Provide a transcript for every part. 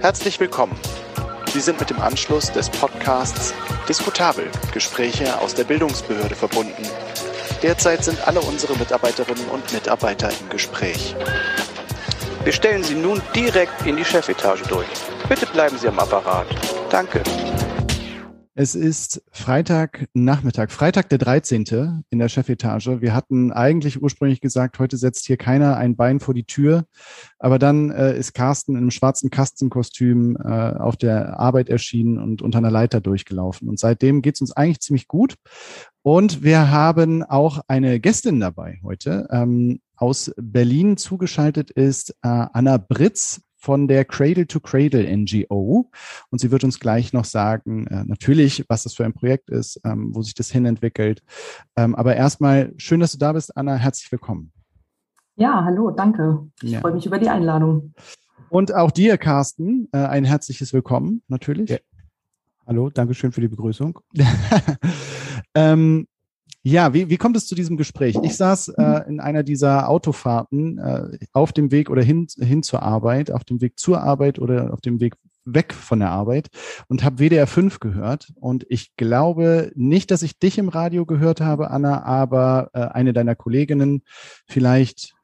Herzlich willkommen. Sie sind mit dem Anschluss des Podcasts Diskutabel Gespräche aus der Bildungsbehörde verbunden. Derzeit sind alle unsere Mitarbeiterinnen und Mitarbeiter im Gespräch. Wir stellen Sie nun direkt in die Chefetage durch. Bitte bleiben Sie am Apparat. Danke. Es ist Freitagnachmittag, Freitag der 13. in der Chefetage. Wir hatten eigentlich ursprünglich gesagt, heute setzt hier keiner ein Bein vor die Tür. Aber dann äh, ist Carsten in einem schwarzen Kastenkostüm äh, auf der Arbeit erschienen und unter einer Leiter durchgelaufen. Und seitdem geht es uns eigentlich ziemlich gut. Und wir haben auch eine Gästin dabei heute. Ähm, aus Berlin zugeschaltet ist äh, Anna Britz von der Cradle to Cradle NGO. Und sie wird uns gleich noch sagen, äh, natürlich, was das für ein Projekt ist, ähm, wo sich das hin entwickelt. Ähm, aber erstmal schön, dass du da bist, Anna. Herzlich willkommen. Ja, hallo, danke. Ich ja. freue mich über die Einladung. Und auch dir, Carsten, äh, ein herzliches Willkommen, natürlich. Ja. Hallo, danke schön für die Begrüßung. ähm, ja, wie, wie kommt es zu diesem Gespräch? Ich saß äh, in einer dieser Autofahrten äh, auf dem Weg oder hin, hin zur Arbeit, auf dem Weg zur Arbeit oder auf dem Weg weg von der Arbeit und habe WDR 5 gehört. Und ich glaube nicht, dass ich dich im Radio gehört habe, Anna, aber äh, eine deiner Kolleginnen, vielleicht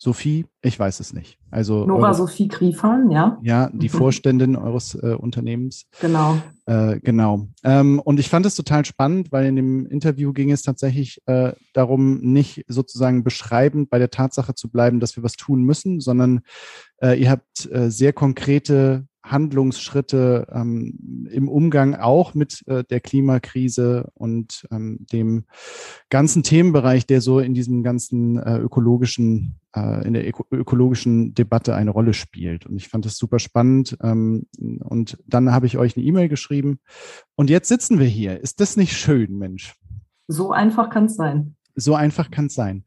Sophie, ich weiß es nicht. Also Nora Sophie Griefan, ja. Ja, die mhm. Vorständin eures äh, Unternehmens. Genau. Äh, genau. Ähm, und ich fand es total spannend, weil in dem Interview ging es tatsächlich äh, darum, nicht sozusagen beschreibend bei der Tatsache zu bleiben, dass wir was tun müssen, sondern äh, ihr habt äh, sehr konkrete Handlungsschritte ähm, im Umgang auch mit äh, der Klimakrise und ähm, dem ganzen Themenbereich, der so in diesem ganzen äh, ökologischen, äh, in der öko ökologischen Debatte eine Rolle spielt. Und ich fand das super spannend. Ähm, und dann habe ich euch eine E-Mail geschrieben. Und jetzt sitzen wir hier. Ist das nicht schön, Mensch? So einfach kann es sein. So einfach kann es sein.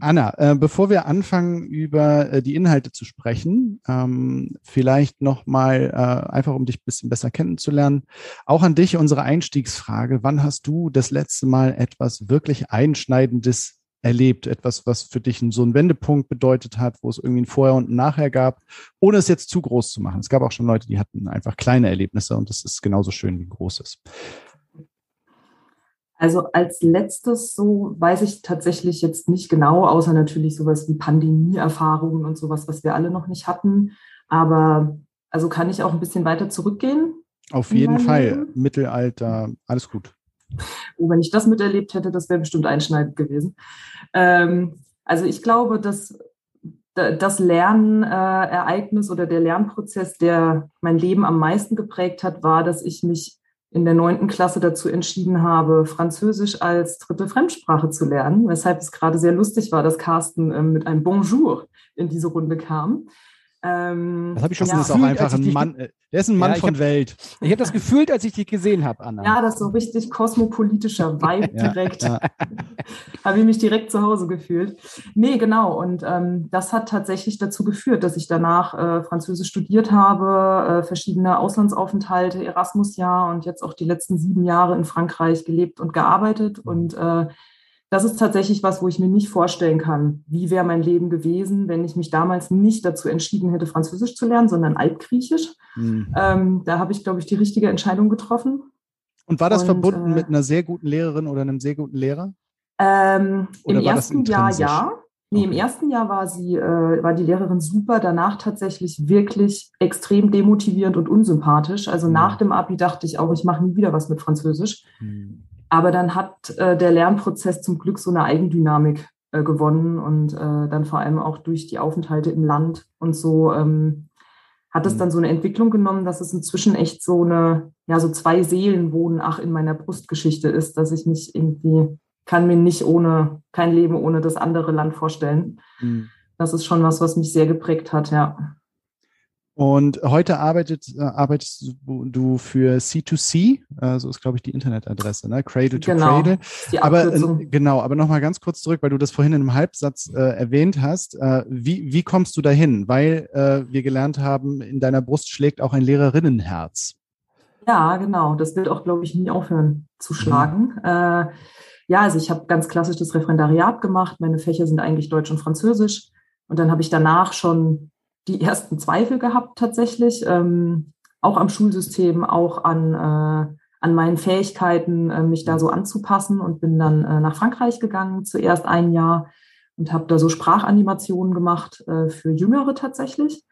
Anna, äh, bevor wir anfangen, über äh, die Inhalte zu sprechen, ähm, vielleicht nochmal äh, einfach, um dich ein bisschen besser kennenzulernen, auch an dich unsere Einstiegsfrage. Wann hast du das letzte Mal etwas wirklich Einschneidendes erlebt? Etwas, was für dich so einen Wendepunkt bedeutet hat, wo es irgendwie ein Vorher und ein Nachher gab, ohne es jetzt zu groß zu machen. Es gab auch schon Leute, die hatten einfach kleine Erlebnisse und das ist genauso schön wie großes. Also als letztes so weiß ich tatsächlich jetzt nicht genau, außer natürlich sowas wie Pandemieerfahrungen und sowas, was wir alle noch nicht hatten. Aber also kann ich auch ein bisschen weiter zurückgehen? Auf jeden Fall. Leben? Mittelalter, alles gut. Oh, wenn ich das miterlebt hätte, das wäre bestimmt einschneidend gewesen. Ähm, also ich glaube, dass das Lernereignis oder der Lernprozess, der mein Leben am meisten geprägt hat, war, dass ich mich in der neunten Klasse dazu entschieden habe, Französisch als dritte Fremdsprache zu lernen, weshalb es gerade sehr lustig war, dass Carsten ähm, mit einem Bonjour in diese Runde kam. Ähm, das habe ich schon ja. Das ist auch einfach ein Mann. Äh, der ist ein Mann ja, von hab, Welt. Ich habe das gefühlt, als ich dich gesehen habe, Anna. Ja, das ist so richtig kosmopolitischer Vibe direkt. Ja, habe ich mich direkt zu Hause gefühlt. Nee, genau. Und ähm, das hat tatsächlich dazu geführt, dass ich danach äh, Französisch studiert habe, äh, verschiedene Auslandsaufenthalte, Erasmus-Jahr und jetzt auch die letzten sieben Jahre in Frankreich gelebt und gearbeitet und äh, das ist tatsächlich was, wo ich mir nicht vorstellen kann, wie wäre mein Leben gewesen, wenn ich mich damals nicht dazu entschieden hätte, Französisch zu lernen, sondern Altgriechisch. Mhm. Ähm, da habe ich, glaube ich, die richtige Entscheidung getroffen. Und war das Und, verbunden äh, mit einer sehr guten Lehrerin oder einem sehr guten Lehrer? Ähm, Im ersten Jahr ja. Nee, im ersten Jahr war sie, äh, war die Lehrerin super, danach tatsächlich wirklich extrem demotivierend und unsympathisch. Also mhm. nach dem Abi dachte ich auch, ich mache nie wieder was mit Französisch. Mhm. Aber dann hat äh, der Lernprozess zum Glück so eine Eigendynamik äh, gewonnen und äh, dann vor allem auch durch die Aufenthalte im Land und so ähm, hat es mhm. dann so eine Entwicklung genommen, dass es inzwischen echt so eine, ja, so zwei Seelen wohnen, ach, in meiner Brustgeschichte ist, dass ich mich irgendwie, kann mir nicht ohne, kein Leben ohne das andere Land vorstellen. Mhm. Das ist schon was, was mich sehr geprägt hat, ja. Und heute arbeitet, äh, arbeitest du für C2C, also ist, glaube ich, die Internetadresse, ne? Cradle to genau, Cradle. Aber äh, genau, aber nochmal ganz kurz zurück, weil du das vorhin in einem Halbsatz äh, erwähnt hast. Äh, wie, wie kommst du dahin? Weil äh, wir gelernt haben, in deiner Brust schlägt auch ein Lehrerinnenherz. Ja, genau. Das wird auch, glaube ich, nie aufhören zu schlagen. Mhm. Ja, also ich habe ganz klassisch das Referendariat gemacht. Meine Fächer sind eigentlich Deutsch und Französisch. Und dann habe ich danach schon die ersten Zweifel gehabt tatsächlich, ähm, auch am Schulsystem, auch an, äh, an meinen Fähigkeiten, äh, mich da so anzupassen und bin dann äh, nach Frankreich gegangen, zuerst ein Jahr und habe da so Sprachanimationen gemacht äh, für Jüngere tatsächlich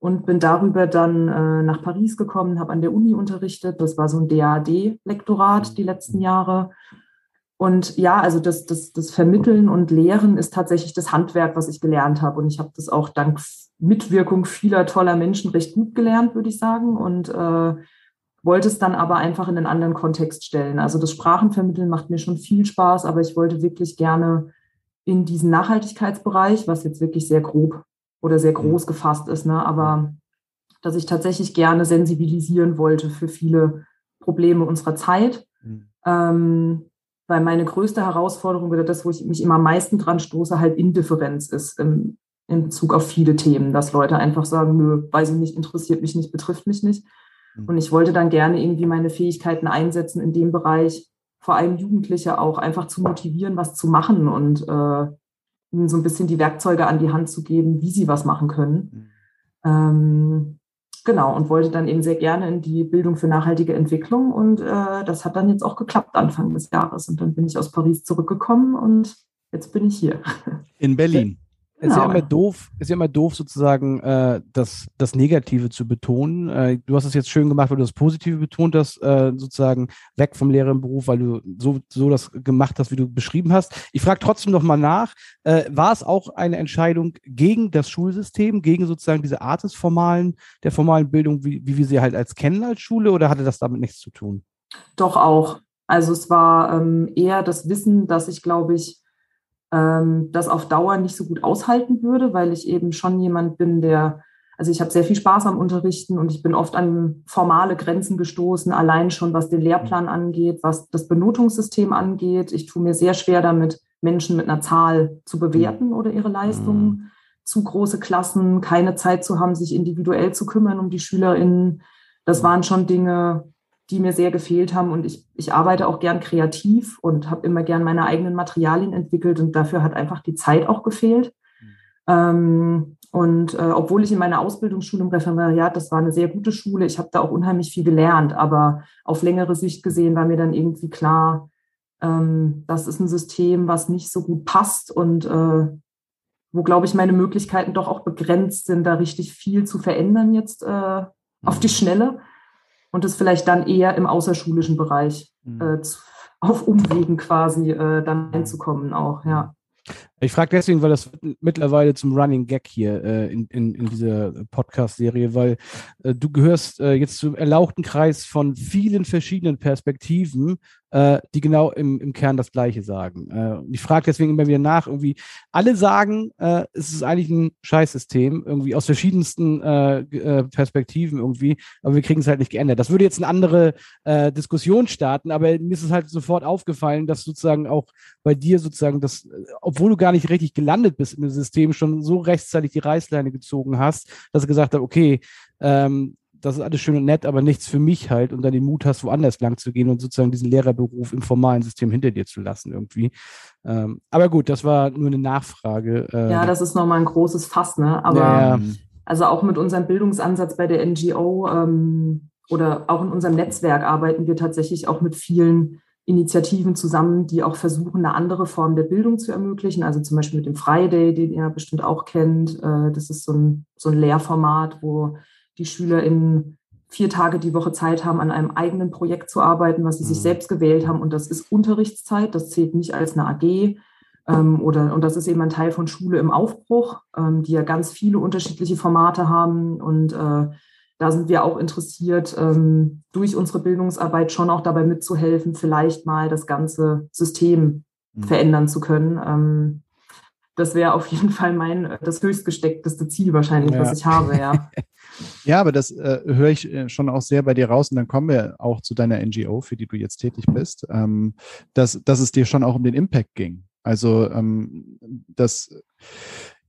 und bin darüber dann äh, nach Paris gekommen, habe an der Uni unterrichtet. Das war so ein DAD-Lektorat die letzten Jahre. Und ja, also das, das, das Vermitteln und Lehren ist tatsächlich das Handwerk, was ich gelernt habe. Und ich habe das auch dank Mitwirkung vieler toller Menschen recht gut gelernt, würde ich sagen. Und äh, wollte es dann aber einfach in einen anderen Kontext stellen. Also das Sprachenvermitteln macht mir schon viel Spaß, aber ich wollte wirklich gerne in diesen Nachhaltigkeitsbereich, was jetzt wirklich sehr grob oder sehr groß mhm. gefasst ist, ne? aber dass ich tatsächlich gerne sensibilisieren wollte für viele Probleme unserer Zeit. Mhm. Ähm, weil meine größte Herausforderung oder das, wo ich mich immer am meisten dran stoße, halt Indifferenz ist im, in Bezug auf viele Themen, dass Leute einfach sagen, nö, weiß ich nicht, interessiert mich nicht, betrifft mich nicht. Mhm. Und ich wollte dann gerne irgendwie meine Fähigkeiten einsetzen in dem Bereich, vor allem Jugendliche auch einfach zu motivieren, was zu machen und äh, ihnen so ein bisschen die Werkzeuge an die Hand zu geben, wie sie was machen können. Mhm. Ähm, genau, und wollte dann eben sehr gerne in die Bildung für nachhaltige Entwicklung. Und äh, das hat dann jetzt auch geklappt Anfang des Jahres. Und dann bin ich aus Paris zurückgekommen und jetzt bin ich hier. In Berlin. Es ist ja immer doof, ist ja immer doof, sozusagen äh, das, das Negative zu betonen. Äh, du hast es jetzt schön gemacht, weil du das Positive betont hast, äh, sozusagen weg vom Lehrerberuf, weil du so, so das gemacht hast, wie du beschrieben hast. Ich frage trotzdem noch mal nach, äh, war es auch eine Entscheidung gegen das Schulsystem, gegen sozusagen diese Art des formalen, der formalen Bildung, wie, wie wir sie halt als kennen als Schule, oder hatte das damit nichts zu tun? Doch auch. Also es war ähm, eher das Wissen, dass ich, glaube ich, ähm, das auf Dauer nicht so gut aushalten würde, weil ich eben schon jemand bin, der, also ich habe sehr viel Spaß am Unterrichten und ich bin oft an formale Grenzen gestoßen, allein schon was den Lehrplan mhm. angeht, was das Benotungssystem angeht. Ich tue mir sehr schwer damit, Menschen mit einer Zahl zu bewerten oder ihre Leistungen. Mhm. Zu große Klassen, keine Zeit zu haben, sich individuell zu kümmern um die SchülerInnen. Das mhm. waren schon Dinge, die mir sehr gefehlt haben. Und ich, ich arbeite auch gern kreativ und habe immer gern meine eigenen Materialien entwickelt und dafür hat einfach die Zeit auch gefehlt. Ähm, und äh, obwohl ich in meiner Ausbildungsschule im Referendariat, das war eine sehr gute Schule, ich habe da auch unheimlich viel gelernt, aber auf längere Sicht gesehen war mir dann irgendwie klar, ähm, das ist ein System, was nicht so gut passt und äh, wo, glaube ich, meine Möglichkeiten doch auch begrenzt sind, da richtig viel zu verändern jetzt äh, auf die mhm. Schnelle und es vielleicht dann eher im außerschulischen Bereich mhm. äh, auf Umwegen quasi äh, dann einzukommen auch, ja. Ich frage deswegen, weil das mittlerweile zum Running Gag hier äh, in, in, in dieser Podcast-Serie, weil äh, du gehörst äh, jetzt zum erlauchten Kreis von vielen verschiedenen Perspektiven, äh, die genau im, im Kern das Gleiche sagen. Äh, ich frage deswegen immer wieder nach, irgendwie, alle sagen, äh, es ist eigentlich ein Scheißsystem, irgendwie aus verschiedensten Perspektiven irgendwie, aber wir kriegen es halt nicht geändert. Das würde jetzt eine andere Diskussion starten, aber mir ist es halt sofort aufgefallen, dass sozusagen auch bei dir sozusagen das, obwohl du gar gar nicht richtig gelandet bist im System, schon so rechtzeitig die Reißleine gezogen hast, dass du gesagt hast, okay, ähm, das ist alles schön und nett, aber nichts für mich halt und dann den Mut hast, woanders lang zu gehen und sozusagen diesen Lehrerberuf im formalen System hinter dir zu lassen irgendwie. Ähm, aber gut, das war nur eine Nachfrage. Äh, ja, das ist nochmal ein großes Fass, ne? Aber ja, also auch mit unserem Bildungsansatz bei der NGO ähm, oder auch in unserem Netzwerk arbeiten wir tatsächlich auch mit vielen Initiativen zusammen, die auch versuchen, eine andere Form der Bildung zu ermöglichen. Also zum Beispiel mit dem Friday, den ihr bestimmt auch kennt. Äh, das ist so ein, so ein Lehrformat, wo die Schüler in vier Tage die Woche Zeit haben, an einem eigenen Projekt zu arbeiten, was sie sich mhm. selbst gewählt haben. Und das ist Unterrichtszeit, das zählt nicht als eine AG. Ähm, oder, und das ist eben ein Teil von Schule im Aufbruch, ähm, die ja ganz viele unterschiedliche Formate haben. Und äh, da sind wir auch interessiert, ähm, durch unsere Bildungsarbeit schon auch dabei mitzuhelfen, vielleicht mal das ganze System mhm. verändern zu können. Ähm, das wäre auf jeden Fall mein das höchstgesteckteste Ziel wahrscheinlich, ja. was ich habe, ja. ja, aber das äh, höre ich äh, schon auch sehr bei dir raus und dann kommen wir auch zu deiner NGO, für die du jetzt tätig bist, ähm, dass, dass es dir schon auch um den Impact ging. Also ähm, das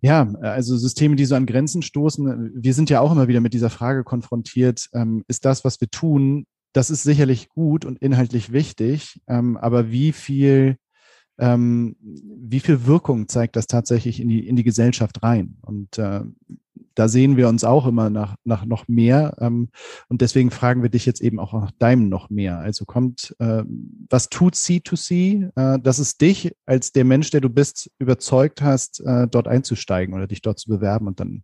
ja, also Systeme, die so an Grenzen stoßen. Wir sind ja auch immer wieder mit dieser Frage konfrontiert, ähm, ist das, was wir tun, das ist sicherlich gut und inhaltlich wichtig, ähm, aber wie viel, ähm, wie viel Wirkung zeigt das tatsächlich in die, in die Gesellschaft rein? Und äh, da sehen wir uns auch immer nach, nach noch mehr. Ähm, und deswegen fragen wir dich jetzt eben auch nach deinem noch mehr. Also kommt, äh, was tut C2C, äh, dass es dich als der Mensch, der du bist, überzeugt hast, äh, dort einzusteigen oder dich dort zu bewerben und dann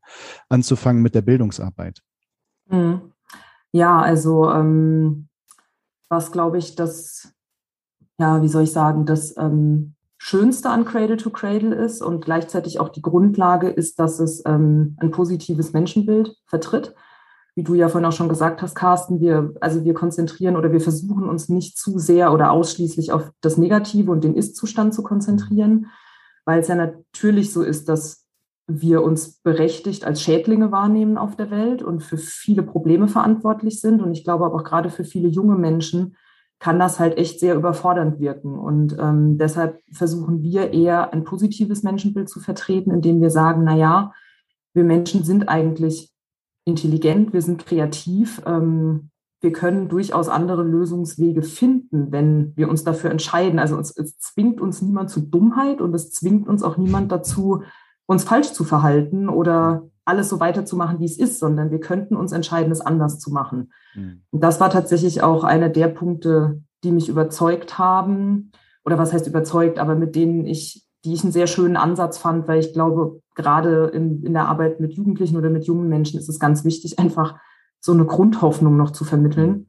anzufangen mit der Bildungsarbeit? Mhm. Ja, also ähm, was glaube ich, das, ja, wie soll ich sagen, das ähm, Schönste an Cradle to Cradle ist und gleichzeitig auch die Grundlage ist, dass es ähm, ein positives Menschenbild vertritt. Wie du ja vorhin auch schon gesagt hast, Carsten, wir, also wir konzentrieren oder wir versuchen uns nicht zu sehr oder ausschließlich auf das Negative und den Ist-Zustand zu konzentrieren, weil es ja natürlich so ist, dass wir uns berechtigt als Schädlinge wahrnehmen auf der Welt und für viele Probleme verantwortlich sind. Und ich glaube aber auch gerade für viele junge Menschen kann das halt echt sehr überfordernd wirken. Und ähm, deshalb versuchen wir eher ein positives Menschenbild zu vertreten, indem wir sagen, na ja, wir Menschen sind eigentlich intelligent, wir sind kreativ, ähm, wir können durchaus andere Lösungswege finden, wenn wir uns dafür entscheiden. Also es, es zwingt uns niemand zu Dummheit und es zwingt uns auch niemand dazu, uns falsch zu verhalten oder alles so weiterzumachen, wie es ist, sondern wir könnten uns entscheiden, es anders zu machen. Mhm. Und das war tatsächlich auch einer der Punkte, die mich überzeugt haben, oder was heißt überzeugt, aber mit denen ich, die ich einen sehr schönen Ansatz fand, weil ich glaube, gerade in, in der Arbeit mit Jugendlichen oder mit jungen Menschen ist es ganz wichtig, einfach so eine Grundhoffnung noch zu vermitteln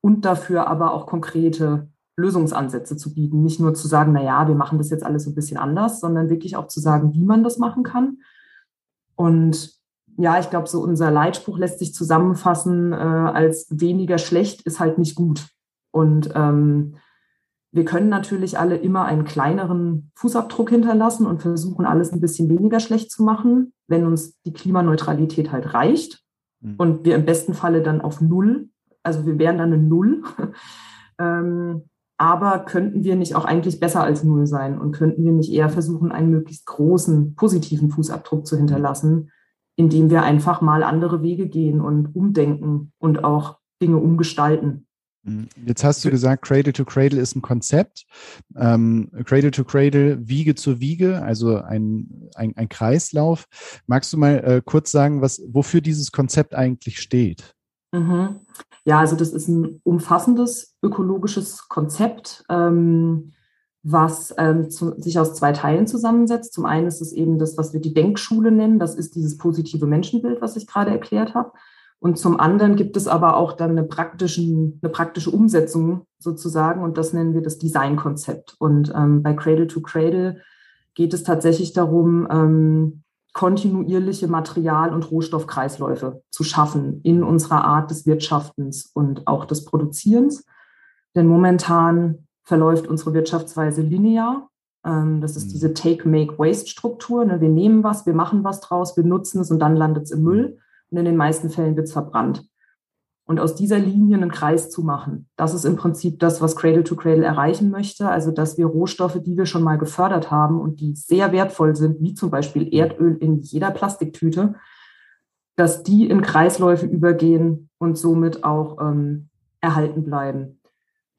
und dafür aber auch konkrete Lösungsansätze zu bieten. Nicht nur zu sagen, na ja, wir machen das jetzt alles so ein bisschen anders, sondern wirklich auch zu sagen, wie man das machen kann. Und ja, ich glaube, so unser Leitspruch lässt sich zusammenfassen äh, als weniger schlecht ist halt nicht gut. Und ähm, wir können natürlich alle immer einen kleineren Fußabdruck hinterlassen und versuchen, alles ein bisschen weniger schlecht zu machen, wenn uns die Klimaneutralität halt reicht mhm. und wir im besten Falle dann auf Null, also wir wären dann eine Null. ähm, aber könnten wir nicht auch eigentlich besser als Null sein und könnten wir nicht eher versuchen, einen möglichst großen positiven Fußabdruck zu hinterlassen, indem wir einfach mal andere Wege gehen und umdenken und auch Dinge umgestalten. Mhm. Jetzt hast du gesagt, Cradle to Cradle ist ein Konzept. Ähm, Cradle to Cradle, Wiege zu Wiege, also ein, ein, ein Kreislauf. Magst du mal äh, kurz sagen, was, wofür dieses Konzept eigentlich steht? Mhm. Ja, also das ist ein umfassendes ökologisches Konzept. Ähm, was ähm, zu, sich aus zwei Teilen zusammensetzt. Zum einen ist es eben das, was wir die Denkschule nennen. Das ist dieses positive Menschenbild, was ich gerade erklärt habe. Und zum anderen gibt es aber auch dann eine, praktischen, eine praktische Umsetzung sozusagen. Und das nennen wir das Designkonzept. Und ähm, bei Cradle to Cradle geht es tatsächlich darum, ähm, kontinuierliche Material- und Rohstoffkreisläufe zu schaffen in unserer Art des Wirtschaftens und auch des Produzierens. Denn momentan verläuft unsere Wirtschaftsweise linear. Ähm, das ist mhm. diese Take-Make-Waste-Struktur. Ne? Wir nehmen was, wir machen was draus, wir nutzen es und dann landet es im Müll. Und in den meisten Fällen wird es verbrannt. Und aus dieser Linie einen Kreis zu machen, das ist im Prinzip das, was Cradle to Cradle erreichen möchte. Also, dass wir Rohstoffe, die wir schon mal gefördert haben und die sehr wertvoll sind, wie zum Beispiel Erdöl in jeder Plastiktüte, dass die in Kreisläufe übergehen und somit auch ähm, erhalten bleiben.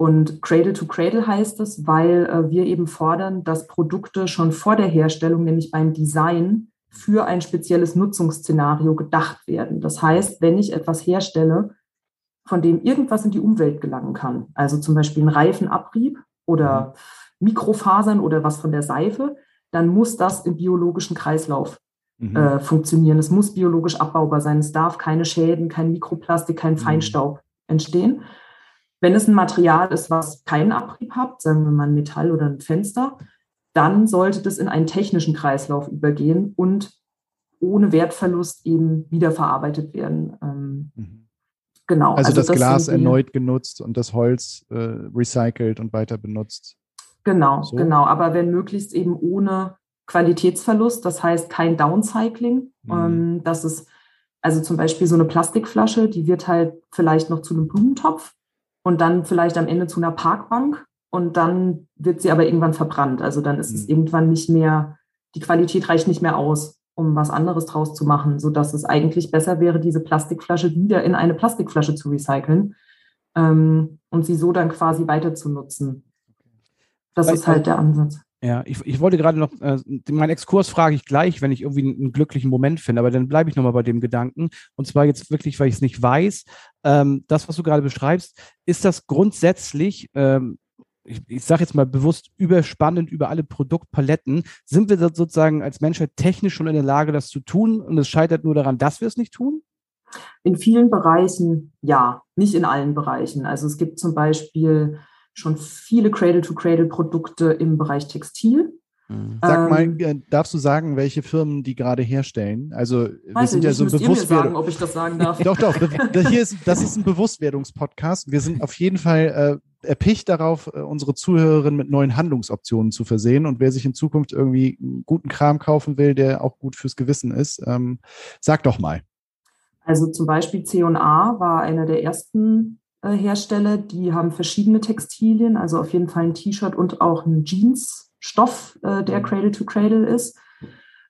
Und Cradle to Cradle heißt es, weil äh, wir eben fordern, dass Produkte schon vor der Herstellung, nämlich beim Design, für ein spezielles Nutzungsszenario gedacht werden. Das heißt, wenn ich etwas herstelle, von dem irgendwas in die Umwelt gelangen kann, also zum Beispiel ein Reifenabrieb oder mhm. Mikrofasern oder was von der Seife, dann muss das im biologischen Kreislauf mhm. äh, funktionieren. Es muss biologisch abbaubar sein. Es darf keine Schäden, kein Mikroplastik, kein mhm. Feinstaub entstehen. Wenn es ein Material ist, was keinen Abrieb hat, sagen wir mal ein Metall oder ein Fenster, dann sollte das in einen technischen Kreislauf übergehen und ohne Wertverlust eben wiederverarbeitet werden. Ähm, mhm. Genau. Also, also das, das, Glas erneut genutzt und das Holz äh, recycelt und weiter benutzt. Genau, so. genau. Aber wenn möglichst eben ohne Qualitätsverlust, das heißt kein Downcycling. Mhm. Ähm, das ist also zum Beispiel so eine Plastikflasche, die wird halt vielleicht noch zu einem Blumentopf und dann vielleicht am Ende zu einer Parkbank und dann wird sie aber irgendwann verbrannt. Also dann ist mhm. es irgendwann nicht mehr, die Qualität reicht nicht mehr aus, um was anderes draus zu machen, sodass es eigentlich besser wäre, diese Plastikflasche wieder in eine Plastikflasche zu recyceln ähm, und sie so dann quasi weiter zu nutzen. Das weil, ist halt der Ansatz. Ja, ich, ich wollte gerade noch, äh, meinen Exkurs frage ich gleich, wenn ich irgendwie einen, einen glücklichen Moment finde, aber dann bleibe ich nochmal bei dem Gedanken. Und zwar jetzt wirklich, weil ich es nicht weiß, ähm, das, was du gerade beschreibst, ist das grundsätzlich, ähm, ich, ich sage jetzt mal bewusst, überspannend über alle Produktpaletten. Sind wir sozusagen als Menschheit technisch schon in der Lage, das zu tun und es scheitert nur daran, dass wir es nicht tun? In vielen Bereichen ja, nicht in allen Bereichen. Also es gibt zum Beispiel schon viele Cradle-to-Cradle-Produkte im Bereich Textil. Mhm. Sag mal, ähm, äh, darfst du sagen, welche Firmen die gerade herstellen? Also wir sind ja so Bewusstwerdung. ob ich das sagen darf. doch, doch. Hier ist, das ist ein Bewusstwerdungspodcast. Wir sind auf jeden Fall äh, erpicht darauf, äh, unsere Zuhörerinnen mit neuen Handlungsoptionen zu versehen. Und wer sich in Zukunft irgendwie guten Kram kaufen will, der auch gut fürs Gewissen ist, ähm, sag doch mal. Also zum Beispiel C&A war einer der ersten äh, Hersteller, die haben verschiedene Textilien, also auf jeden Fall ein T-Shirt und auch ein Jeansstoff, äh, der mhm. Cradle to Cradle ist.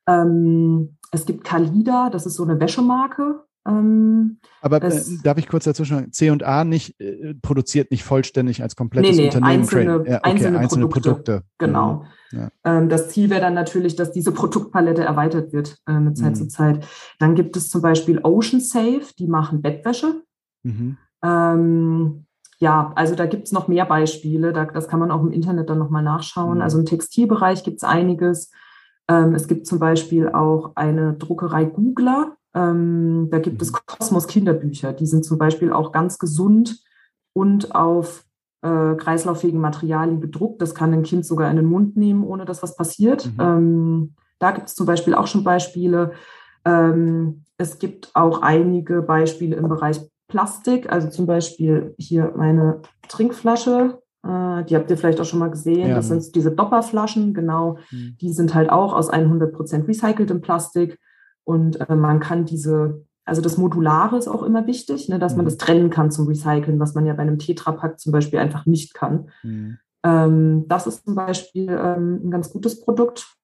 Ähm, es gibt Kalida, das ist so eine Wäschemarke. Ähm, Aber äh, darf ich kurz dazwischen C und A nicht äh, produziert nicht vollständig als komplettes nee, nee, Unternehmen. Einzelne, ja, okay, einzelne, einzelne Produkte. Produkte. Genau. Mhm. Ja. Ähm, das Ziel wäre dann natürlich, dass diese Produktpalette erweitert wird äh, mit Zeit mhm. zu Zeit. Dann gibt es zum Beispiel Ocean Safe, die machen Bettwäsche. Mhm. Ähm, ja, also da gibt es noch mehr Beispiele. Da, das kann man auch im Internet dann nochmal nachschauen. Mhm. Also im Textilbereich gibt es einiges. Ähm, es gibt zum Beispiel auch eine Druckerei Googler. Ähm, da gibt es Kosmos mhm. Kinderbücher. Die sind zum Beispiel auch ganz gesund und auf äh, kreislauffähigen Materialien gedruckt. Das kann ein Kind sogar in den Mund nehmen, ohne dass was passiert. Mhm. Ähm, da gibt es zum Beispiel auch schon Beispiele. Ähm, es gibt auch einige Beispiele im Bereich Plastik, also zum Beispiel hier meine Trinkflasche, äh, die habt ihr vielleicht auch schon mal gesehen. Ja. Das sind diese Dopperflaschen, genau. Mhm. Die sind halt auch aus 100% recyceltem Plastik. Und äh, man kann diese, also das Modulare ist auch immer wichtig, ne, dass mhm. man das trennen kann zum Recyceln, was man ja bei einem Tetrapack zum Beispiel einfach nicht kann. Mhm. Ähm, das ist zum Beispiel ähm, ein ganz gutes Produkt.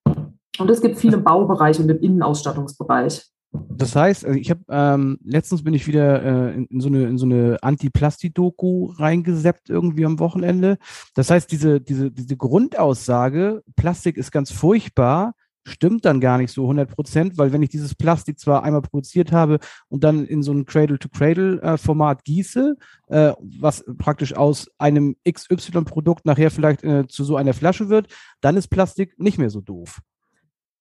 Und es gibt viele im Baubereich und im Innenausstattungsbereich. Das heißt, also ich habe ähm, letztens bin ich wieder äh, in, in, so eine in so eine Anti-Plasti-Doku reingeseppt irgendwie am Wochenende. Das heißt, diese diese diese Grundaussage, Plastik ist ganz furchtbar, stimmt dann gar nicht so 100 Prozent, weil wenn ich dieses Plastik zwar einmal produziert habe und dann in so ein Cradle-to-Cradle-Format gieße, äh, was praktisch aus einem XY-Produkt nachher vielleicht äh, zu so einer Flasche wird, dann ist Plastik nicht mehr so doof.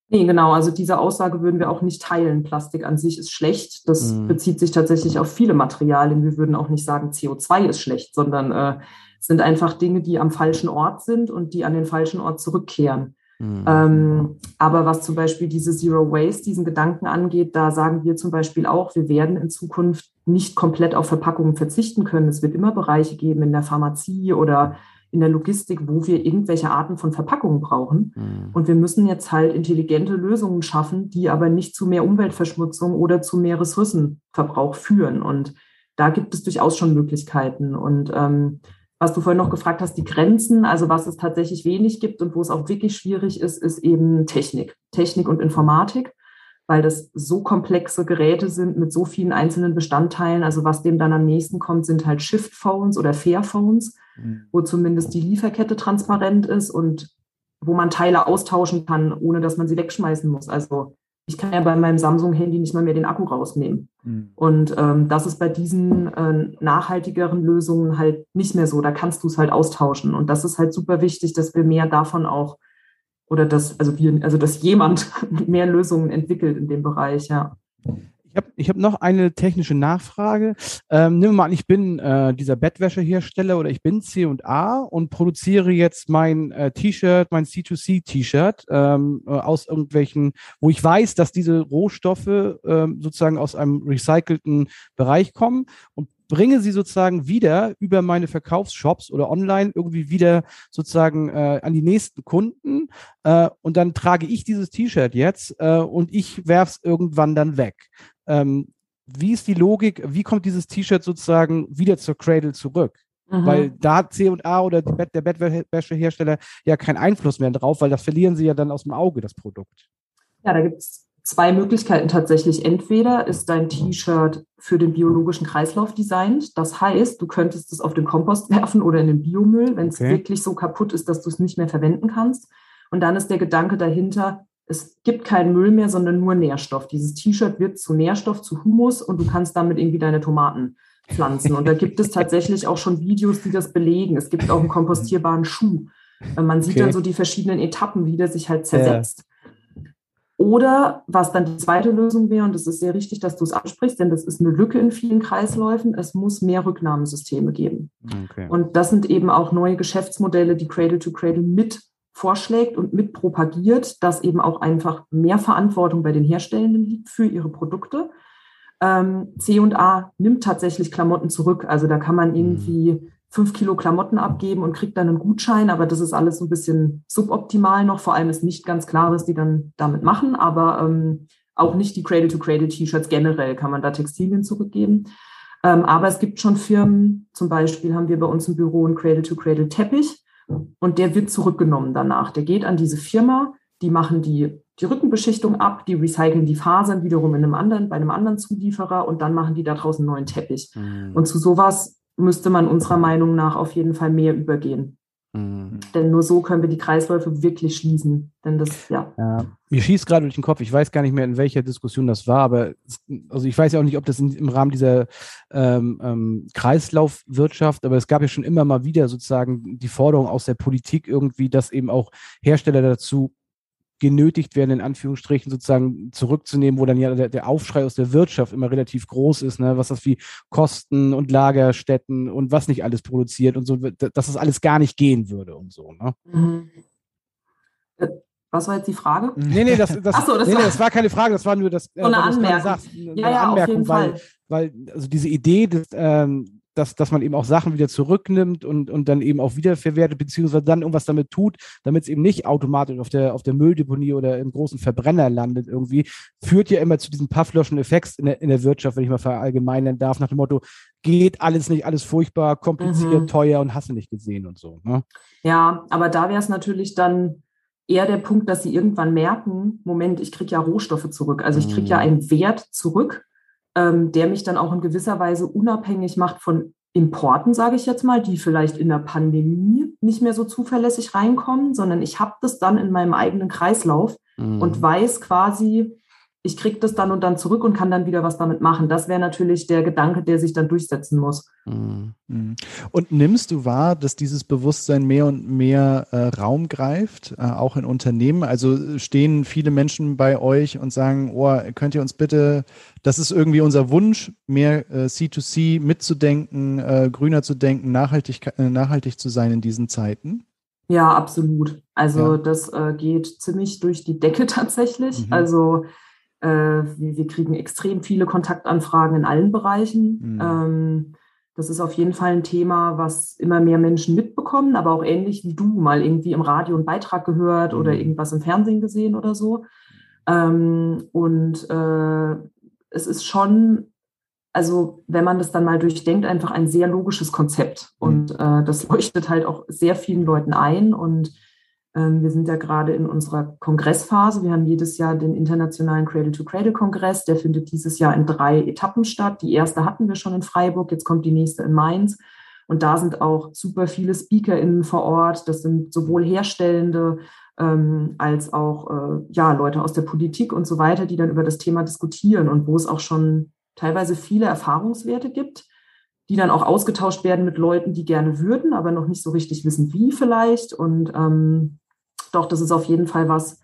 Nee, genau. Also diese Aussage würden wir auch nicht teilen. Plastik an sich ist schlecht. Das mhm. bezieht sich tatsächlich auf viele Materialien. Wir würden auch nicht sagen, CO2 ist schlecht, sondern äh, es sind einfach Dinge, die am falschen Ort sind und die an den falschen Ort zurückkehren. Mhm. Ähm, aber was zum Beispiel diese Zero Waste, diesen Gedanken angeht, da sagen wir zum Beispiel auch, wir werden in Zukunft nicht komplett auf Verpackungen verzichten können. Es wird immer Bereiche geben in der Pharmazie oder in der Logistik, wo wir irgendwelche Arten von Verpackungen brauchen. Mhm. Und wir müssen jetzt halt intelligente Lösungen schaffen, die aber nicht zu mehr Umweltverschmutzung oder zu mehr Ressourcenverbrauch führen. Und da gibt es durchaus schon Möglichkeiten. Und ähm, was du vorhin noch gefragt hast, die Grenzen, also was es tatsächlich wenig gibt und wo es auch wirklich schwierig ist, ist eben Technik, Technik und Informatik weil das so komplexe Geräte sind mit so vielen einzelnen Bestandteilen. Also was dem dann am nächsten kommt, sind halt Shift-Phones oder Fair-Phones, mhm. wo zumindest die Lieferkette transparent ist und wo man Teile austauschen kann, ohne dass man sie wegschmeißen muss. Also ich kann ja bei meinem Samsung-Handy nicht mal mehr den Akku rausnehmen. Mhm. Und ähm, das ist bei diesen äh, nachhaltigeren Lösungen halt nicht mehr so. Da kannst du es halt austauschen. Und das ist halt super wichtig, dass wir mehr davon auch oder dass, also wir, also dass jemand mehr Lösungen entwickelt in dem Bereich, ja. Ich habe ich hab noch eine technische Nachfrage. Ähm, nimm mal an, ich bin äh, dieser Bettwäschehersteller oder ich bin C&A und produziere jetzt mein äh, T-Shirt, mein C2C-T-Shirt ähm, äh, aus irgendwelchen, wo ich weiß, dass diese Rohstoffe äh, sozusagen aus einem recycelten Bereich kommen und bringe sie sozusagen wieder über meine Verkaufsshops oder online irgendwie wieder sozusagen äh, an die nächsten Kunden äh, und dann trage ich dieses T-Shirt jetzt äh, und ich werfe es irgendwann dann weg. Ähm, wie ist die Logik? Wie kommt dieses T-Shirt sozusagen wieder zur Cradle zurück? Mhm. Weil da hat C&A oder der Bettwäschehersteller ja keinen Einfluss mehr drauf, weil das verlieren sie ja dann aus dem Auge, das Produkt. Ja, da gibt es zwei Möglichkeiten tatsächlich. Entweder ist dein T-Shirt für den biologischen Kreislauf designt. Das heißt, du könntest es auf den Kompost werfen oder in den Biomüll, wenn es okay. wirklich so kaputt ist, dass du es nicht mehr verwenden kannst. Und dann ist der Gedanke dahinter, es gibt keinen Müll mehr, sondern nur Nährstoff. Dieses T-Shirt wird zu Nährstoff, zu Humus und du kannst damit irgendwie deine Tomaten pflanzen. Und da gibt es tatsächlich auch schon Videos, die das belegen. Es gibt auch einen kompostierbaren Schuh. Man sieht okay. dann so die verschiedenen Etappen, wie der sich halt zersetzt. Ja. Oder was dann die zweite Lösung wäre, und das ist sehr richtig, dass du es ansprichst, denn das ist eine Lücke in vielen Kreisläufen, es muss mehr Rücknahmesysteme geben. Okay. Und das sind eben auch neue Geschäftsmodelle, die Cradle to Cradle mit vorschlägt und mit propagiert, dass eben auch einfach mehr Verantwortung bei den Herstellenden liegt für ihre Produkte. Ähm, C&A nimmt tatsächlich Klamotten zurück. Also da kann man mhm. irgendwie fünf Kilo Klamotten abgeben und kriegt dann einen Gutschein, aber das ist alles so ein bisschen suboptimal noch. Vor allem ist nicht ganz klar, was die dann damit machen, aber ähm, auch nicht die Cradle-to-Cradle-T-Shirts generell kann man da Textilien zurückgeben. Ähm, aber es gibt schon Firmen, zum Beispiel haben wir bei uns im Büro einen Cradle-to-Cradle-Teppich und der wird zurückgenommen danach. Der geht an diese Firma, die machen die, die Rückenbeschichtung ab, die recyceln die Fasern wiederum in einem anderen, bei einem anderen Zulieferer und dann machen die da draußen einen neuen Teppich. Mhm. Und zu sowas müsste man unserer Meinung nach auf jeden Fall mehr übergehen. Mhm. Denn nur so können wir die Kreisläufe wirklich schließen. Denn das, ja. ja. Mir schießt gerade durch den Kopf, ich weiß gar nicht mehr, in welcher Diskussion das war, aber also ich weiß ja auch nicht, ob das in, im Rahmen dieser ähm, ähm, Kreislaufwirtschaft, aber es gab ja schon immer mal wieder sozusagen die Forderung aus der Politik irgendwie, dass eben auch Hersteller dazu genötigt werden, in Anführungsstrichen sozusagen zurückzunehmen, wo dann ja der, der, Aufschrei aus der Wirtschaft immer relativ groß ist, ne? was das wie Kosten und Lagerstätten und was nicht alles produziert und so, dass das alles gar nicht gehen würde und so. Ne? Mhm. Äh, was war jetzt die Frage? Nee, nee, das, das, so, das, nee, war, nee, das war keine Frage, das war nur das, so eine, äh, Anmerkung. Sagst, eine ja, ja, Anmerkung, auf jeden weil, Fall. weil also diese Idee des, ähm, dass, dass man eben auch Sachen wieder zurücknimmt und, und dann eben auch wiederverwertet, beziehungsweise dann irgendwas damit tut, damit es eben nicht automatisch auf der, auf der Mülldeponie oder im großen Verbrenner landet irgendwie, führt ja immer zu diesem Pavloschen Effekt in der, in der Wirtschaft, wenn ich mal verallgemeinern darf, nach dem Motto, geht alles nicht, alles furchtbar, kompliziert, mhm. teuer und hast du nicht gesehen und so. Ne? Ja, aber da wäre es natürlich dann eher der Punkt, dass sie irgendwann merken, Moment, ich kriege ja Rohstoffe zurück. Also ich kriege ja mhm. einen Wert zurück ähm, der mich dann auch in gewisser Weise unabhängig macht von Importen, sage ich jetzt mal, die vielleicht in der Pandemie nicht mehr so zuverlässig reinkommen, sondern ich habe das dann in meinem eigenen Kreislauf mhm. und weiß quasi, ich kriege das dann und dann zurück und kann dann wieder was damit machen. Das wäre natürlich der Gedanke, der sich dann durchsetzen muss. Mhm. Mhm. Und nimmst du wahr, dass dieses Bewusstsein mehr und mehr äh, Raum greift, äh, auch in Unternehmen? Also stehen viele Menschen bei euch und sagen, oh, könnt ihr uns bitte, das ist irgendwie unser Wunsch, mehr äh, C2C mitzudenken, äh, grüner zu denken, nachhaltig, äh, nachhaltig zu sein in diesen Zeiten? Ja, absolut. Also ja. das äh, geht ziemlich durch die Decke tatsächlich. Mhm. Also äh, wir, kriegen extrem viele Kontaktanfragen in allen Bereichen. Mhm. Ähm, das ist auf jeden Fall ein Thema, was immer mehr Menschen mitbekommen, aber auch ähnlich wie du mal irgendwie im Radio einen Beitrag gehört mhm. oder irgendwas im Fernsehen gesehen oder so. Ähm, und äh, es ist schon, also wenn man das dann mal durchdenkt, einfach ein sehr logisches Konzept. Mhm. Und äh, das leuchtet halt auch sehr vielen Leuten ein. Und wir sind ja gerade in unserer Kongressphase. Wir haben jedes Jahr den internationalen Cradle-to-Cradle-Kongress. Der findet dieses Jahr in drei Etappen statt. Die erste hatten wir schon in Freiburg, jetzt kommt die nächste in Mainz. Und da sind auch super viele SpeakerInnen vor Ort. Das sind sowohl Herstellende ähm, als auch äh, ja, Leute aus der Politik und so weiter, die dann über das Thema diskutieren und wo es auch schon teilweise viele Erfahrungswerte gibt, die dann auch ausgetauscht werden mit Leuten, die gerne würden, aber noch nicht so richtig wissen, wie vielleicht. Und ähm, doch, das ist auf jeden Fall was,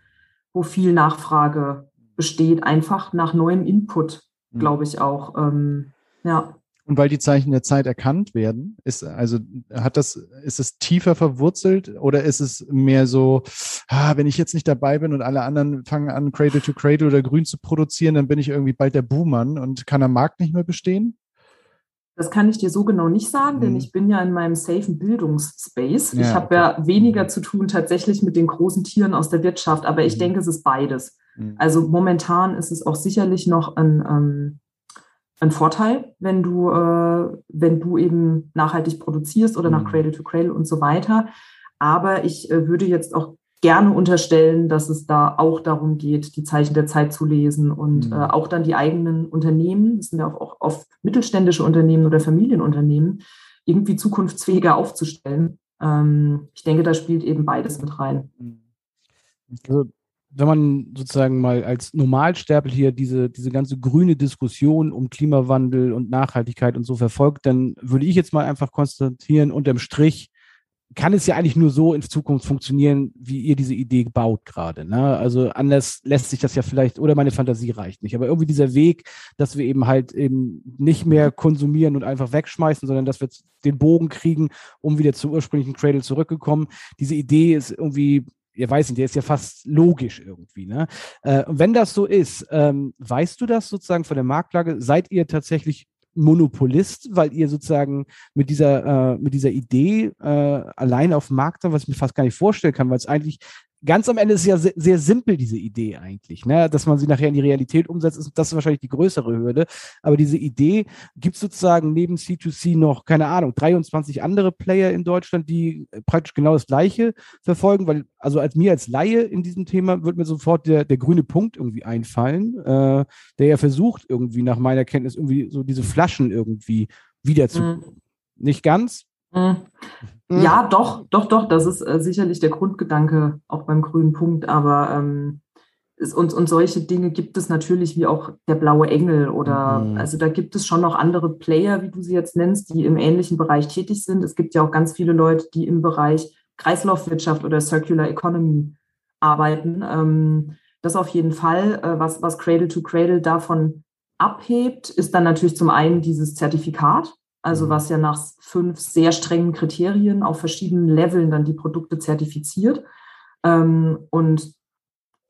wo viel Nachfrage besteht, einfach nach neuem Input, mhm. glaube ich auch. Ähm, ja. Und weil die Zeichen der Zeit erkannt werden, ist also hat das ist es tiefer verwurzelt oder ist es mehr so, ah, wenn ich jetzt nicht dabei bin und alle anderen fangen an Cradle to Cradle oder Grün zu produzieren, dann bin ich irgendwie bald der Buhmann und kann der Markt nicht mehr bestehen? Das kann ich dir so genau nicht sagen, mhm. denn ich bin ja in meinem safen Bildungsspace. Ja, ich habe okay. ja weniger zu tun tatsächlich mit den großen Tieren aus der Wirtschaft, aber ich mhm. denke, es ist beides. Mhm. Also momentan ist es auch sicherlich noch ein, ähm, ein Vorteil, wenn du, äh, wenn du eben nachhaltig produzierst oder nach mhm. Cradle to Cradle und so weiter. Aber ich äh, würde jetzt auch gerne unterstellen, dass es da auch darum geht, die Zeichen der Zeit zu lesen und mhm. äh, auch dann die eigenen Unternehmen, das sind ja auch, auch oft mittelständische Unternehmen oder Familienunternehmen, irgendwie zukunftsfähiger aufzustellen. Ähm, ich denke, da spielt eben beides mit rein. Mhm. Also, wenn man sozusagen mal als Normalsterbel hier diese, diese ganze grüne Diskussion um Klimawandel und Nachhaltigkeit und so verfolgt, dann würde ich jetzt mal einfach konstatieren, unterm Strich, kann es ja eigentlich nur so in Zukunft funktionieren, wie ihr diese Idee baut gerade. Ne? Also anders lässt sich das ja vielleicht, oder meine Fantasie reicht nicht. Aber irgendwie dieser Weg, dass wir eben halt eben nicht mehr konsumieren und einfach wegschmeißen, sondern dass wir den Bogen kriegen, um wieder zur ursprünglichen Cradle zurückgekommen. Diese Idee ist irgendwie ihr weiß nicht, der ist ja fast logisch irgendwie. Ne? Äh, und wenn das so ist, ähm, weißt du das sozusagen von der Marktlage? Seid ihr tatsächlich Monopolist, weil ihr sozusagen mit dieser, äh, mit dieser Idee äh, allein auf dem Markt seid, was ich mir fast gar nicht vorstellen kann, weil es eigentlich ganz am Ende ist ja sehr, sehr, simpel, diese Idee eigentlich. Ne? Dass man sie nachher in die Realität umsetzt, ist, das ist wahrscheinlich die größere Hürde. Aber diese Idee gibt es sozusagen neben C2C noch, keine Ahnung, 23 andere Player in Deutschland, die praktisch genau das Gleiche verfolgen, weil, also als mir als Laie in diesem Thema wird mir sofort der, der grüne Punkt irgendwie einfallen, äh, der ja versucht, irgendwie nach meiner Kenntnis irgendwie so diese Flaschen irgendwie wieder zu. Mhm. Nicht ganz. Ja, doch, doch, doch. Das ist äh, sicherlich der Grundgedanke auch beim grünen Punkt. Aber ähm, ist, und, und solche Dinge gibt es natürlich wie auch der blaue Engel oder mhm. also da gibt es schon noch andere Player, wie du sie jetzt nennst, die im ähnlichen Bereich tätig sind. Es gibt ja auch ganz viele Leute, die im Bereich Kreislaufwirtschaft oder Circular Economy arbeiten. Ähm, das auf jeden Fall, äh, was, was Cradle to Cradle davon abhebt, ist dann natürlich zum einen dieses Zertifikat also mhm. was ja nach fünf sehr strengen Kriterien auf verschiedenen Leveln dann die Produkte zertifiziert. Ähm, und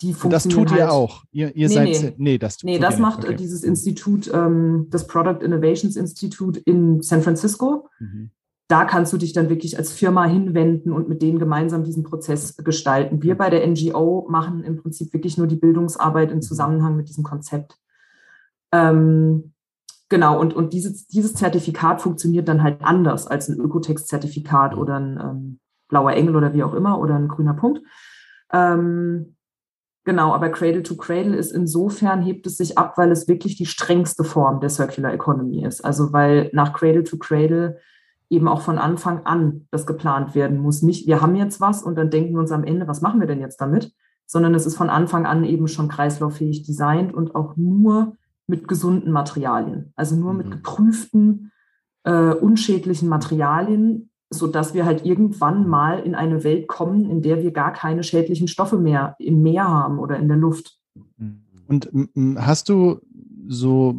die funktionieren. Das tut halt, ihr auch. Ihr, ihr nee, seid. Nee, nee das, nee, das macht okay. dieses Institut, ähm, das Product Innovations Institute in San Francisco. Mhm. Da kannst du dich dann wirklich als Firma hinwenden und mit denen gemeinsam diesen Prozess gestalten. Wir bei der NGO machen im Prinzip wirklich nur die Bildungsarbeit im mhm. Zusammenhang mit diesem Konzept. Ähm, Genau, und, und dieses, dieses Zertifikat funktioniert dann halt anders als ein Ökotext-Zertifikat oder ein ähm, blauer Engel oder wie auch immer oder ein grüner Punkt. Ähm, genau, aber Cradle to Cradle ist insofern, hebt es sich ab, weil es wirklich die strengste Form der Circular Economy ist. Also weil nach Cradle to Cradle eben auch von Anfang an das geplant werden muss. Nicht, wir haben jetzt was und dann denken wir uns am Ende, was machen wir denn jetzt damit? Sondern es ist von Anfang an eben schon kreislauffähig designt und auch nur mit gesunden Materialien, also nur mit mhm. geprüften, äh, unschädlichen Materialien, sodass wir halt irgendwann mal in eine Welt kommen, in der wir gar keine schädlichen Stoffe mehr im Meer haben oder in der Luft. Und hast du so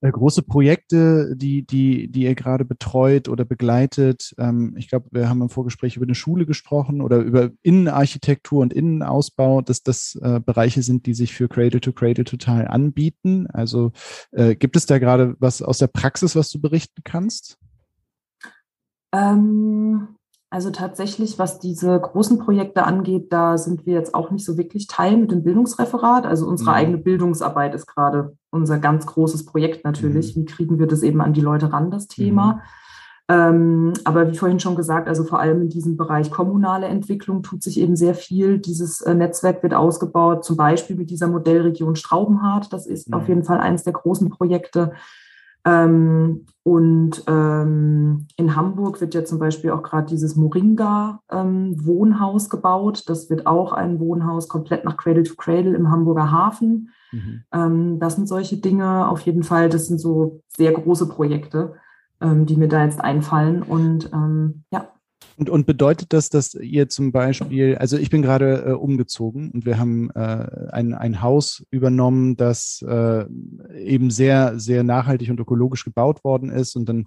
äh, große Projekte, die, die, die ihr gerade betreut oder begleitet. Ähm, ich glaube, wir haben im Vorgespräch über eine Schule gesprochen oder über Innenarchitektur und Innenausbau, dass das äh, Bereiche sind, die sich für Cradle to Cradle total anbieten. Also äh, gibt es da gerade was aus der Praxis, was du berichten kannst? Ähm, also tatsächlich, was diese großen Projekte angeht, da sind wir jetzt auch nicht so wirklich Teil mit dem Bildungsreferat. Also unsere mhm. eigene Bildungsarbeit ist gerade unser ganz großes Projekt natürlich. Mhm. Wie kriegen wir das eben an die Leute ran, das Thema? Mhm. Ähm, aber wie vorhin schon gesagt, also vor allem in diesem Bereich kommunale Entwicklung tut sich eben sehr viel. Dieses äh, Netzwerk wird ausgebaut, zum Beispiel mit dieser Modellregion Straubenhardt. Das ist auf mhm. jeden Fall eines der großen Projekte. Ähm, und ähm, in Hamburg wird ja zum Beispiel auch gerade dieses Moringa-Wohnhaus ähm, gebaut. Das wird auch ein Wohnhaus komplett nach Cradle to Cradle im Hamburger Hafen. Mhm. Ähm, das sind solche Dinge auf jeden Fall. Das sind so sehr große Projekte, ähm, die mir da jetzt einfallen. Und ähm, ja. Und, und bedeutet das, dass ihr zum Beispiel, also ich bin gerade äh, umgezogen und wir haben äh, ein, ein Haus übernommen, das äh, eben sehr, sehr nachhaltig und ökologisch gebaut worden ist und dann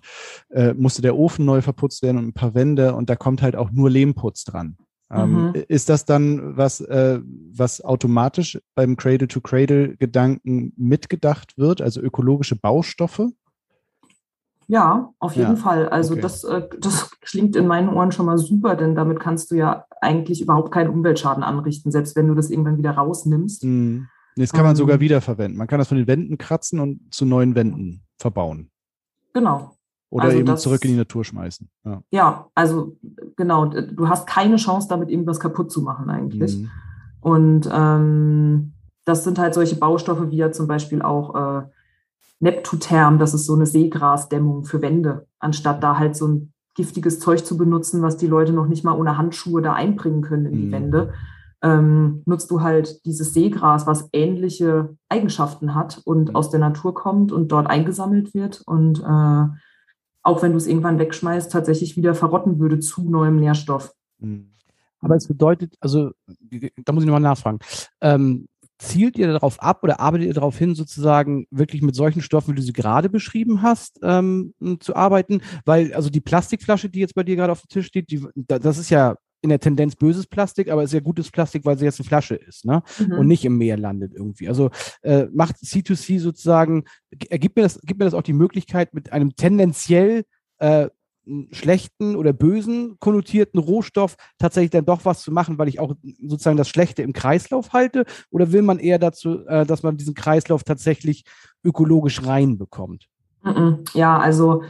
äh, musste der Ofen neu verputzt werden und ein paar Wände und da kommt halt auch nur Lehmputz dran. Ähm, mhm. Ist das dann was, äh, was automatisch beim Cradle-to-Cradle-Gedanken mitgedacht wird, also ökologische Baustoffe? Ja, auf jeden ja. Fall. Also okay. das, äh, das klingt in meinen Ohren schon mal super, denn damit kannst du ja eigentlich überhaupt keinen Umweltschaden anrichten, selbst wenn du das irgendwann wieder rausnimmst. Mhm. Das kann man ähm, sogar wiederverwenden. Man kann das von den Wänden kratzen und zu neuen Wänden verbauen. Genau. Oder also eben das, zurück in die Natur schmeißen. Ja. ja. also genau, du hast keine Chance, damit irgendwas kaputt zu machen eigentlich. Mhm. Und ähm, das sind halt solche Baustoffe, wie ja zum Beispiel auch äh, Neptutherm, das ist so eine Seegrasdämmung für Wände, anstatt da halt so ein giftiges Zeug zu benutzen, was die Leute noch nicht mal ohne Handschuhe da einbringen können in die mhm. Wände. ähm, nutzt du halt dieses Seegras, was ähnliche Eigenschaften hat und mhm. aus der Natur kommt und dort eingesammelt wird und äh, auch wenn du es irgendwann wegschmeißt, tatsächlich wieder verrotten würde zu neuem Nährstoff. Mhm. Aber es bedeutet, also da muss ich nochmal nachfragen, ähm, zielt ihr darauf ab oder arbeitet ihr darauf hin, sozusagen wirklich mit solchen Stoffen, wie du sie gerade beschrieben hast, ähm, zu arbeiten? Weil also die Plastikflasche, die jetzt bei dir gerade auf dem Tisch steht, die, das ist ja in der Tendenz böses Plastik, aber ist ja gutes Plastik, weil sie jetzt eine Flasche ist, ne? Mhm. Und nicht im Meer landet irgendwie. Also äh, macht C2C sozusagen, ergibt mir das, gibt mir das auch die Möglichkeit, mit einem tendenziell äh, schlechten oder bösen konnotierten Rohstoff tatsächlich dann doch was zu machen, weil ich auch sozusagen das Schlechte im Kreislauf halte? Oder will man eher dazu, äh, dass man diesen Kreislauf tatsächlich ökologisch reinbekommt? Ja, also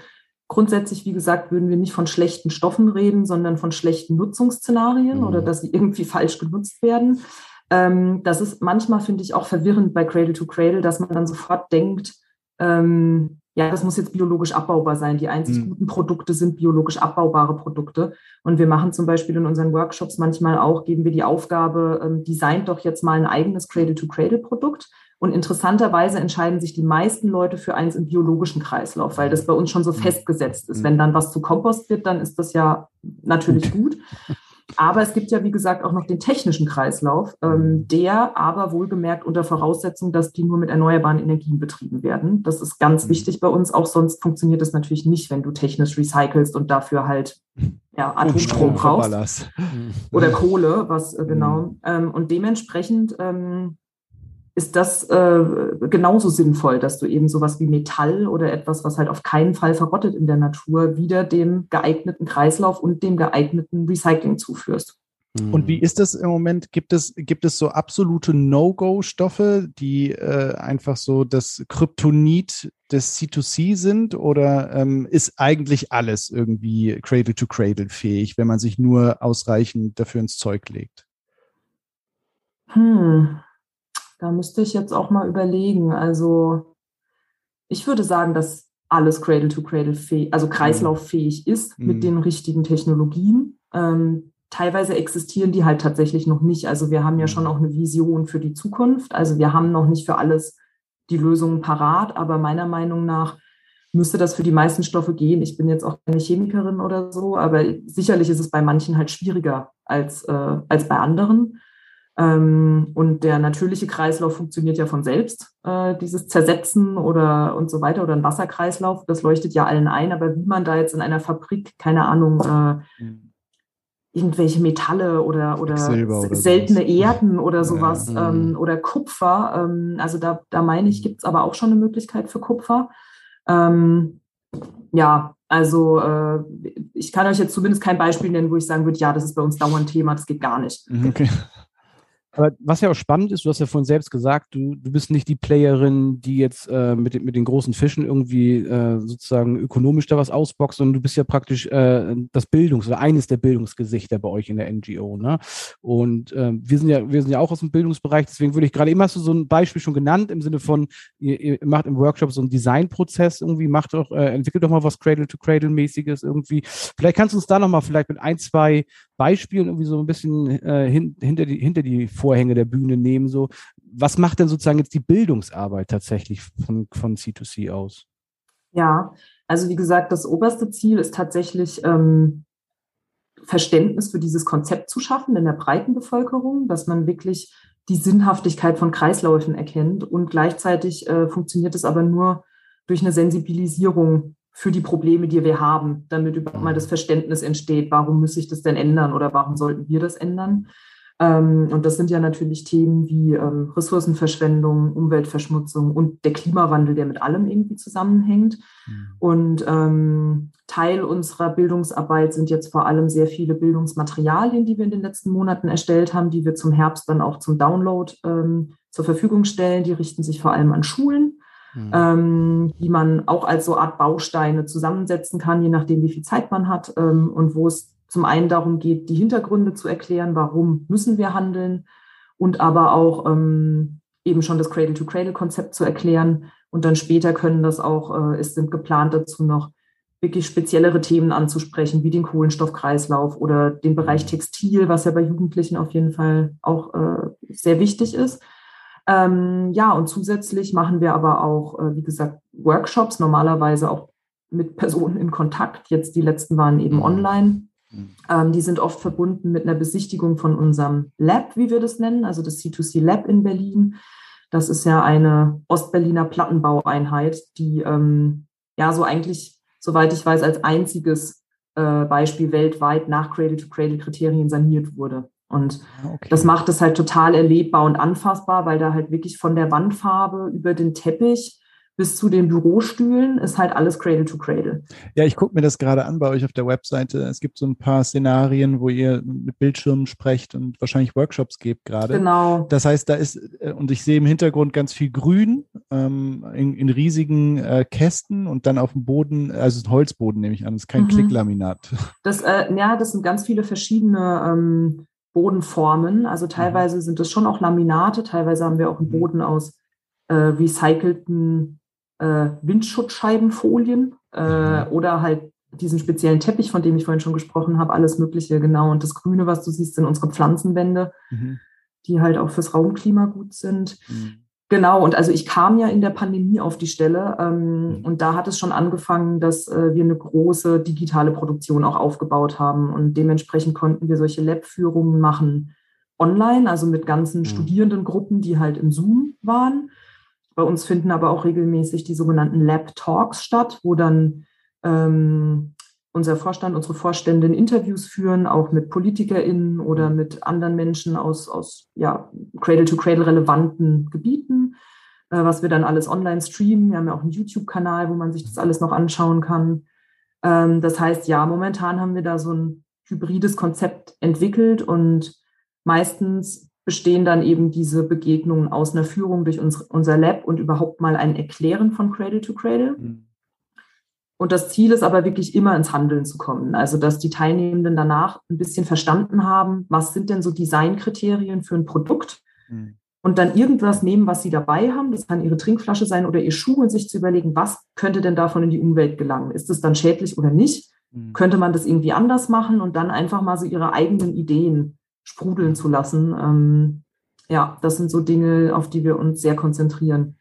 grundsätzlich, wie gesagt, würden wir nicht von schlechten Stoffen reden, sondern von schlechten Nutzungsszenarien mhm. oder dass sie irgendwie falsch genutzt werden. Ähm, das ist manchmal, finde ich, auch verwirrend bei Cradle to Cradle, dass man dann sofort denkt, ähm, ja, das muss jetzt biologisch abbaubar sein. Die einzig mhm. guten Produkte sind biologisch abbaubare Produkte. Und wir machen zum Beispiel in unseren Workshops manchmal auch, geben wir die Aufgabe, ähm, designt doch jetzt mal ein eigenes Cradle-to-Cradle-Produkt. Und interessanterweise entscheiden sich die meisten Leute für eins im biologischen Kreislauf, weil das bei uns schon so mhm. festgesetzt ist. Mhm. Wenn dann was zu Kompost wird, dann ist das ja natürlich gut. Aber es gibt ja, wie gesagt, auch noch den technischen Kreislauf, ähm, mhm. der aber wohlgemerkt unter Voraussetzung, dass die nur mit erneuerbaren Energien betrieben werden. Das ist ganz mhm. wichtig bei uns. Auch sonst funktioniert das natürlich nicht, wenn du technisch recycelst und dafür halt ja, Atomstrom brauchst. Oder Kohle, was äh, genau. Mhm. Ähm, und dementsprechend ähm, ist das äh, genauso sinnvoll, dass du eben sowas wie Metall oder etwas, was halt auf keinen Fall verrottet in der Natur, wieder dem geeigneten Kreislauf und dem geeigneten Recycling zuführst. Und wie ist das im Moment? Gibt es, gibt es so absolute No-Go-Stoffe, die äh, einfach so das Kryptonit des C2C sind? Oder ähm, ist eigentlich alles irgendwie Cradle-to-Cradle fähig, wenn man sich nur ausreichend dafür ins Zeug legt? Hm. Da müsste ich jetzt auch mal überlegen. Also ich würde sagen, dass alles Cradle-to-Cradle fähig, also kreislauffähig ist mhm. mit den richtigen Technologien. Ähm, teilweise existieren die halt tatsächlich noch nicht. Also wir haben ja schon mhm. auch eine Vision für die Zukunft. Also wir haben noch nicht für alles die Lösungen parat, aber meiner Meinung nach müsste das für die meisten Stoffe gehen. Ich bin jetzt auch keine Chemikerin oder so, aber sicherlich ist es bei manchen halt schwieriger als, äh, als bei anderen. Ähm, und der natürliche Kreislauf funktioniert ja von selbst, äh, dieses Zersetzen oder und so weiter oder ein Wasserkreislauf, das leuchtet ja allen ein. Aber wie man da jetzt in einer Fabrik, keine Ahnung, äh, mhm. irgendwelche Metalle oder, oder, oder seltene sowas. Erden oder sowas ja. ähm, oder Kupfer, ähm, also da, da meine ich, gibt es aber auch schon eine Möglichkeit für Kupfer. Ähm, ja, also äh, ich kann euch jetzt zumindest kein Beispiel nennen, wo ich sagen würde, ja, das ist bei uns dauernd Thema, das geht gar nicht. Mhm, okay. Aber was ja auch spannend ist, du hast ja vorhin selbst gesagt, du, du bist nicht die Playerin, die jetzt äh, mit, mit den großen Fischen irgendwie äh, sozusagen ökonomisch da was ausboxt, sondern du bist ja praktisch äh, das Bildungs- oder eines der Bildungsgesichter bei euch in der NGO. Ne? Und äh, wir sind ja, wir sind ja auch aus dem Bildungsbereich, deswegen würde ich gerade immer hast du so ein Beispiel schon genannt im Sinne von, ihr, ihr macht im Workshop so einen Designprozess irgendwie, macht doch, äh, entwickelt doch mal was Cradle-to-Cradle-mäßiges irgendwie. Vielleicht kannst du uns da nochmal vielleicht mit ein, zwei Beispielen irgendwie so ein bisschen äh, hin, hinter die, hinter die Vorhänge der Bühne nehmen. So, was macht denn sozusagen jetzt die Bildungsarbeit tatsächlich von, von C2C aus? Ja, also wie gesagt, das oberste Ziel ist tatsächlich ähm, Verständnis für dieses Konzept zu schaffen in der breiten Bevölkerung, dass man wirklich die Sinnhaftigkeit von Kreisläufen erkennt und gleichzeitig äh, funktioniert es aber nur durch eine Sensibilisierung für die Probleme, die wir haben, damit überhaupt mal das Verständnis entsteht, warum muss ich das denn ändern oder warum sollten wir das ändern. Ähm, und das sind ja natürlich Themen wie ähm, Ressourcenverschwendung, Umweltverschmutzung und der Klimawandel, der mit allem irgendwie zusammenhängt. Mhm. Und ähm, Teil unserer Bildungsarbeit sind jetzt vor allem sehr viele Bildungsmaterialien, die wir in den letzten Monaten erstellt haben, die wir zum Herbst dann auch zum Download zur Verfügung stellen. Die richten sich vor allem an Schulen. Mhm. Ähm, die man auch als so Art Bausteine zusammensetzen kann, je nachdem, wie viel Zeit man hat ähm, und wo es zum einen darum geht, die Hintergründe zu erklären, warum müssen wir handeln und aber auch ähm, eben schon das Cradle-to-Cradle-Konzept zu erklären. Und dann später können das auch, äh, es sind geplant dazu noch wirklich speziellere Themen anzusprechen, wie den Kohlenstoffkreislauf oder den Bereich Textil, was ja bei Jugendlichen auf jeden Fall auch äh, sehr wichtig ist. Ähm, ja, und zusätzlich machen wir aber auch, äh, wie gesagt, Workshops, normalerweise auch mit Personen in Kontakt. Jetzt die letzten waren eben mhm. online. Mhm. Ähm, die sind oft verbunden mit einer Besichtigung von unserem Lab, wie wir das nennen, also das C2C Lab in Berlin. Das ist ja eine Ostberliner Plattenbaueinheit, die ähm, ja so eigentlich, soweit ich weiß, als einziges äh, Beispiel weltweit nach Cradle-to-Cradle-Kriterien saniert wurde. Und ah, okay. das macht es halt total erlebbar und anfassbar, weil da halt wirklich von der Wandfarbe über den Teppich bis zu den Bürostühlen ist halt alles Cradle to Cradle. Ja, ich gucke mir das gerade an bei euch auf der Webseite. Es gibt so ein paar Szenarien, wo ihr mit Bildschirmen sprecht und wahrscheinlich Workshops gebt gerade. Genau. Das heißt, da ist, äh, und ich sehe im Hintergrund ganz viel Grün ähm, in, in, riesigen äh, Kästen und dann auf dem Boden, also ein Holzboden nehme ich an, das ist kein mhm. Klicklaminat. Das, äh, ja, das sind ganz viele verschiedene ähm, Bodenformen. Also mhm. teilweise sind es schon auch Laminate, teilweise haben wir auch einen mhm. Boden aus äh, recycelten äh, Windschutzscheibenfolien äh, mhm. oder halt diesen speziellen Teppich, von dem ich vorhin schon gesprochen habe, alles Mögliche, genau. Und das Grüne, was du siehst, sind unsere Pflanzenwände, mhm. die halt auch fürs Raumklima gut sind. Mhm. Genau, und also ich kam ja in der Pandemie auf die Stelle ähm, mhm. und da hat es schon angefangen, dass äh, wir eine große digitale Produktion auch aufgebaut haben und dementsprechend konnten wir solche Lab-Führungen machen online, also mit ganzen mhm. Studierendengruppen, die halt im Zoom waren. Bei uns finden aber auch regelmäßig die sogenannten Lab Talks statt, wo dann ähm, unser Vorstand, unsere Vorständin Interviews führen, auch mit PolitikerInnen oder mit anderen Menschen aus, aus ja, Cradle-to-Cradle relevanten Gebieten, äh, was wir dann alles online streamen. Wir haben ja auch einen YouTube-Kanal, wo man sich das alles noch anschauen kann. Ähm, das heißt, ja, momentan haben wir da so ein hybrides Konzept entwickelt und meistens bestehen dann eben diese Begegnungen aus einer Führung durch uns, unser Lab und überhaupt mal ein Erklären von Cradle to Cradle. Mhm. Und das Ziel ist aber wirklich immer ins Handeln zu kommen. Also, dass die Teilnehmenden danach ein bisschen verstanden haben, was sind denn so Designkriterien für ein Produkt mhm. und dann irgendwas nehmen, was sie dabei haben. Das kann ihre Trinkflasche sein oder ihr Schuh und sich zu überlegen, was könnte denn davon in die Umwelt gelangen? Ist es dann schädlich oder nicht? Mhm. Könnte man das irgendwie anders machen und dann einfach mal so ihre eigenen Ideen sprudeln zu lassen. Ähm, ja, das sind so Dinge, auf die wir uns sehr konzentrieren.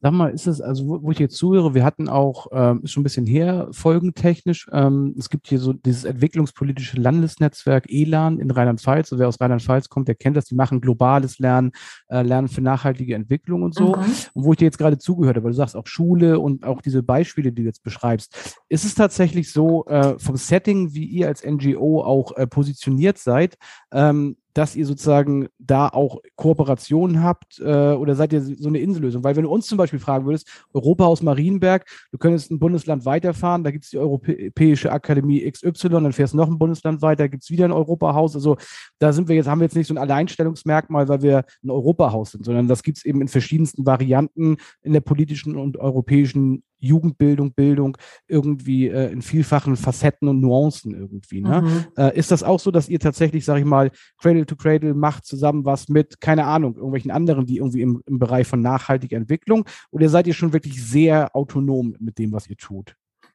Sag mal, ist es, also wo, wo ich jetzt zuhöre, wir hatten auch, ähm, ist schon ein bisschen her, folgentechnisch, ähm, es gibt hier so dieses entwicklungspolitische Landesnetzwerk ELAN in Rheinland-Pfalz. Also wer aus Rheinland-Pfalz kommt, der kennt das, die machen globales Lernen, äh, Lernen für nachhaltige Entwicklung und so. Mhm. Und wo ich dir jetzt gerade zugehört habe, weil du sagst auch Schule und auch diese Beispiele, die du jetzt beschreibst, ist es tatsächlich so, äh, vom Setting, wie ihr als NGO auch äh, positioniert seid, ähm, dass ihr sozusagen da auch Kooperationen habt äh, oder seid ihr so eine Insellösung? Weil wenn du uns zum Beispiel fragen würdest, Europahaus Marienberg, du könntest ein Bundesland weiterfahren, da gibt es die Europäische Akademie XY, dann fährst du noch ein Bundesland weiter, gibt es wieder ein Europahaus. Also da sind wir jetzt, haben wir jetzt nicht so ein Alleinstellungsmerkmal, weil wir ein Europahaus sind, sondern das gibt es eben in verschiedensten Varianten in der politischen und europäischen Jugendbildung, Bildung irgendwie äh, in vielfachen Facetten und Nuancen irgendwie. Ne? Mhm. Äh, ist das auch so, dass ihr tatsächlich, sage ich mal, Cradle to Cradle macht zusammen was mit, keine Ahnung, irgendwelchen anderen, die irgendwie im, im Bereich von nachhaltiger Entwicklung? Oder seid ihr schon wirklich sehr autonom mit dem, was ihr tut?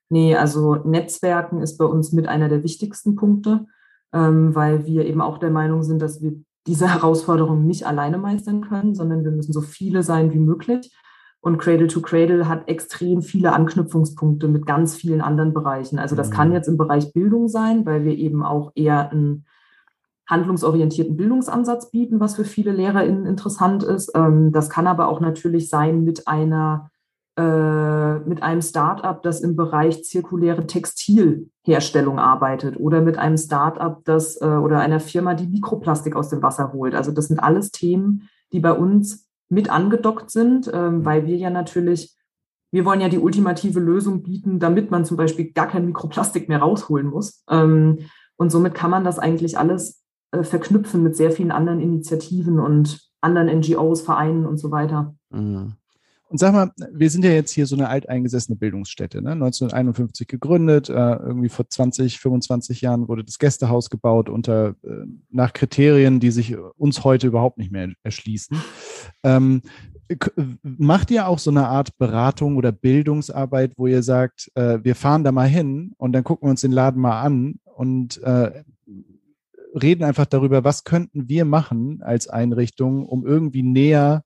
Nee, also Netzwerken ist bei uns mit einer der wichtigsten Punkte, ähm, weil wir eben auch der Meinung sind, dass wir diese Herausforderung nicht alleine meistern können, sondern wir müssen so viele sein wie möglich. Und Cradle to Cradle hat extrem viele Anknüpfungspunkte mit ganz vielen anderen Bereichen. Also das kann mhm. jetzt im Bereich Bildung sein, weil wir eben auch eher einen handlungsorientierten Bildungsansatz bieten, was für viele LehrerInnen interessant ist. Ähm, das kann aber auch natürlich sein mit einer äh, mit einem Startup, das im Bereich zirkuläre Textilherstellung arbeitet oder mit einem Startup, das äh, oder einer Firma, die Mikroplastik aus dem Wasser holt. Also das sind alles Themen, die bei uns mit angedockt sind, ähm, mhm. weil wir ja natürlich, wir wollen ja die ultimative Lösung bieten, damit man zum Beispiel gar kein Mikroplastik mehr rausholen muss. Ähm, und somit kann man das eigentlich alles äh, verknüpfen mit sehr vielen anderen Initiativen und anderen NGOs, Vereinen und so weiter. Mhm. Und sag mal, wir sind ja jetzt hier so eine alteingesessene Bildungsstätte, ne? 1951 gegründet, äh, irgendwie vor 20, 25 Jahren wurde das Gästehaus gebaut unter äh, nach Kriterien, die sich uns heute überhaupt nicht mehr erschließen. Ähm, macht ihr auch so eine Art Beratung oder Bildungsarbeit, wo ihr sagt, äh, wir fahren da mal hin und dann gucken wir uns den Laden mal an und äh, reden einfach darüber, was könnten wir machen als Einrichtung, um irgendwie näher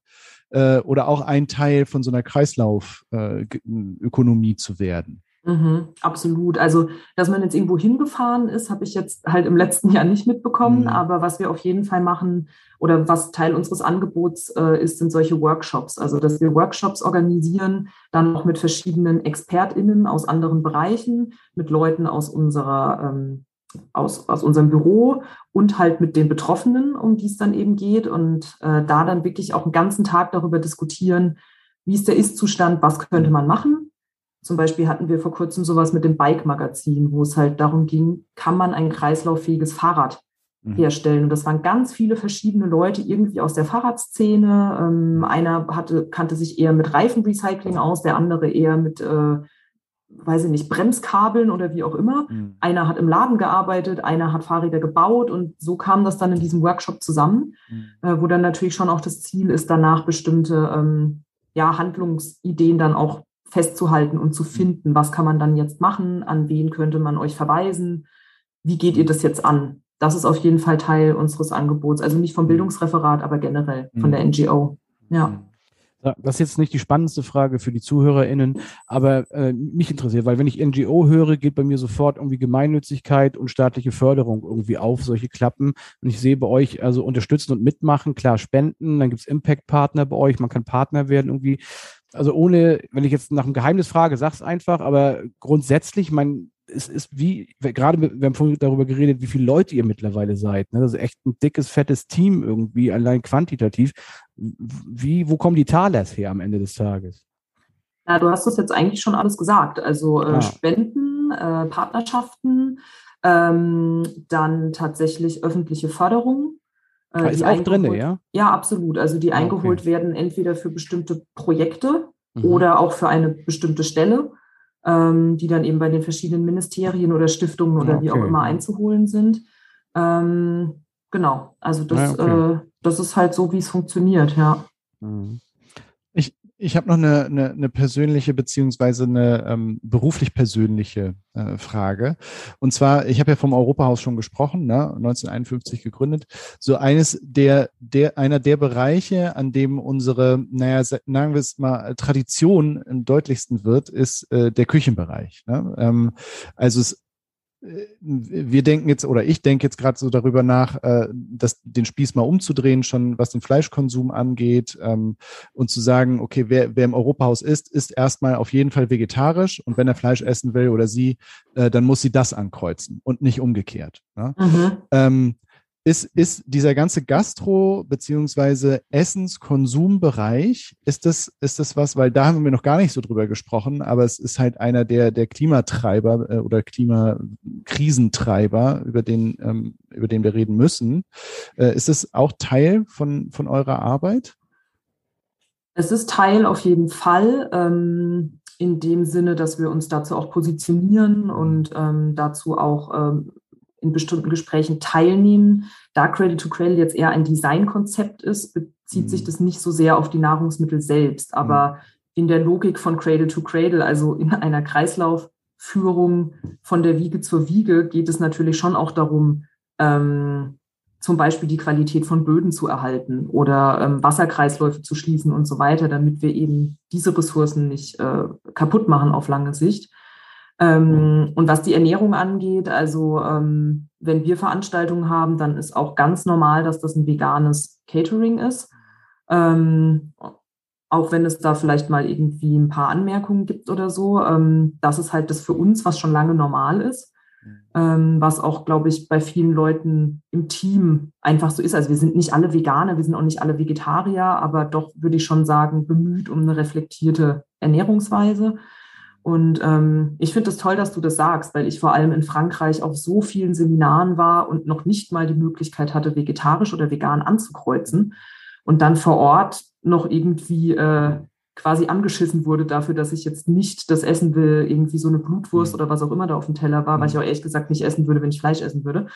äh, oder auch ein Teil von so einer Kreislaufökonomie äh, zu werden? Mhm, absolut. Also, dass man jetzt irgendwo hingefahren ist, habe ich jetzt halt im letzten Jahr nicht mitbekommen. Mhm. Aber was wir auf jeden Fall machen oder was Teil unseres Angebots äh, ist, sind solche Workshops. Also, dass wir Workshops organisieren, dann auch mit verschiedenen ExpertInnen aus anderen Bereichen, mit Leuten aus unserer ähm, aus, aus unserem Büro und halt mit den Betroffenen, um die es dann eben geht. Und äh, da dann wirklich auch einen ganzen Tag darüber diskutieren, wie ist der Ist-Zustand, was könnte man machen zum Beispiel hatten wir vor kurzem sowas mit dem Bike-Magazin, wo es halt darum ging, kann man ein kreislauffähiges Fahrrad mhm. herstellen? Und das waren ganz viele verschiedene Leute irgendwie aus der Fahrradszene. Ähm, einer hatte, kannte sich eher mit Reifenrecycling aus, der andere eher mit, äh, weiß ich nicht, Bremskabeln oder wie auch immer. Mhm. Einer hat im Laden gearbeitet, einer hat Fahrräder gebaut und so kam das dann in diesem Workshop zusammen, mhm. äh, wo dann natürlich schon auch das Ziel ist, danach bestimmte ähm, ja, Handlungsideen dann auch festzuhalten und zu mhm. finden, was kann man dann jetzt machen, an wen könnte man euch verweisen, wie geht ihr das jetzt an? Das ist auf jeden Fall Teil unseres Angebots, also nicht vom mhm. Bildungsreferat, aber generell von der mhm. NGO. Ja. Das ist jetzt nicht die spannendste Frage für die ZuhörerInnen, aber äh, mich interessiert, weil wenn ich NGO höre, geht bei mir sofort irgendwie Gemeinnützigkeit und staatliche Förderung irgendwie auf, solche Klappen. Und ich sehe bei euch also unterstützen und mitmachen, klar spenden, dann gibt es Impact-Partner bei euch, man kann Partner werden irgendwie also ohne, wenn ich jetzt nach einem Geheimnis frage, sag's einfach, aber grundsätzlich, mein, es ist wie, gerade wir haben vorhin darüber geredet, wie viele Leute ihr mittlerweile seid. Ne? Das ist echt ein dickes, fettes Team irgendwie, allein quantitativ. Wie, wo kommen die Talers her am Ende des Tages? Ja, du hast das jetzt eigentlich schon alles gesagt. Also äh, ah. Spenden, äh, Partnerschaften, ähm, dann tatsächlich öffentliche Förderung. Äh, ist auch drin, ja? Ja, absolut. Also die ah, eingeholt okay. werden entweder für bestimmte Projekte mhm. oder auch für eine bestimmte Stelle, ähm, die dann eben bei den verschiedenen Ministerien oder Stiftungen oder okay. wie auch immer einzuholen sind. Ähm, genau, also das, ja, okay. äh, das ist halt so, wie es funktioniert, ja. Mhm. Ich habe noch eine, eine, eine persönliche beziehungsweise eine ähm, beruflich persönliche äh, Frage. Und zwar, ich habe ja vom Europahaus schon gesprochen, ne, 1951 gegründet. So eines der, der, einer der Bereiche, an dem unsere, naja, sagen wir es mal, Tradition am deutlichsten wird, ist äh, der Küchenbereich. Ne? Ähm, also es wir denken jetzt oder ich denke jetzt gerade so darüber nach, äh, das, den Spieß mal umzudrehen, schon was den Fleischkonsum angeht ähm, und zu sagen, okay, wer, wer im Europahaus ist, ist erstmal auf jeden Fall vegetarisch und wenn er Fleisch essen will oder sie, äh, dann muss sie das ankreuzen und nicht umgekehrt. Ne? Mhm. Ähm, ist, ist dieser ganze Gastro- beziehungsweise Essenskonsumbereich, ist das, ist das was, weil da haben wir noch gar nicht so drüber gesprochen, aber es ist halt einer der, der Klimatreiber äh, oder Klimakrisentreiber, über den, ähm, über den wir reden müssen. Äh, ist es auch Teil von, von eurer Arbeit? Es ist Teil auf jeden Fall. Ähm in dem Sinne, dass wir uns dazu auch positionieren und ähm, dazu auch ähm, in bestimmten Gesprächen teilnehmen. Da Cradle to Cradle jetzt eher ein Designkonzept ist, bezieht mhm. sich das nicht so sehr auf die Nahrungsmittel selbst, aber mhm. in der Logik von Cradle to Cradle, also in einer Kreislaufführung von der Wiege zur Wiege, geht es natürlich schon auch darum, ähm, zum Beispiel die Qualität von Böden zu erhalten oder ähm, Wasserkreisläufe zu schließen und so weiter, damit wir eben diese Ressourcen nicht äh, kaputt machen auf lange Sicht. Ähm, und was die Ernährung angeht, also ähm, wenn wir Veranstaltungen haben, dann ist auch ganz normal, dass das ein veganes Catering ist. Ähm, auch wenn es da vielleicht mal irgendwie ein paar Anmerkungen gibt oder so. Ähm, das ist halt das für uns, was schon lange normal ist. Ähm, was auch, glaube ich, bei vielen Leuten im Team einfach so ist. Also wir sind nicht alle Veganer, wir sind auch nicht alle Vegetarier, aber doch würde ich schon sagen, bemüht um eine reflektierte Ernährungsweise. Und ähm, ich finde es das toll, dass du das sagst, weil ich vor allem in Frankreich auf so vielen Seminaren war und noch nicht mal die Möglichkeit hatte, vegetarisch oder vegan anzukreuzen. Und dann vor Ort noch irgendwie äh, quasi angeschissen wurde dafür, dass ich jetzt nicht das essen will, irgendwie so eine Blutwurst mhm. oder was auch immer da auf dem Teller war, mhm. weil ich auch ehrlich gesagt nicht essen würde, wenn ich Fleisch essen würde.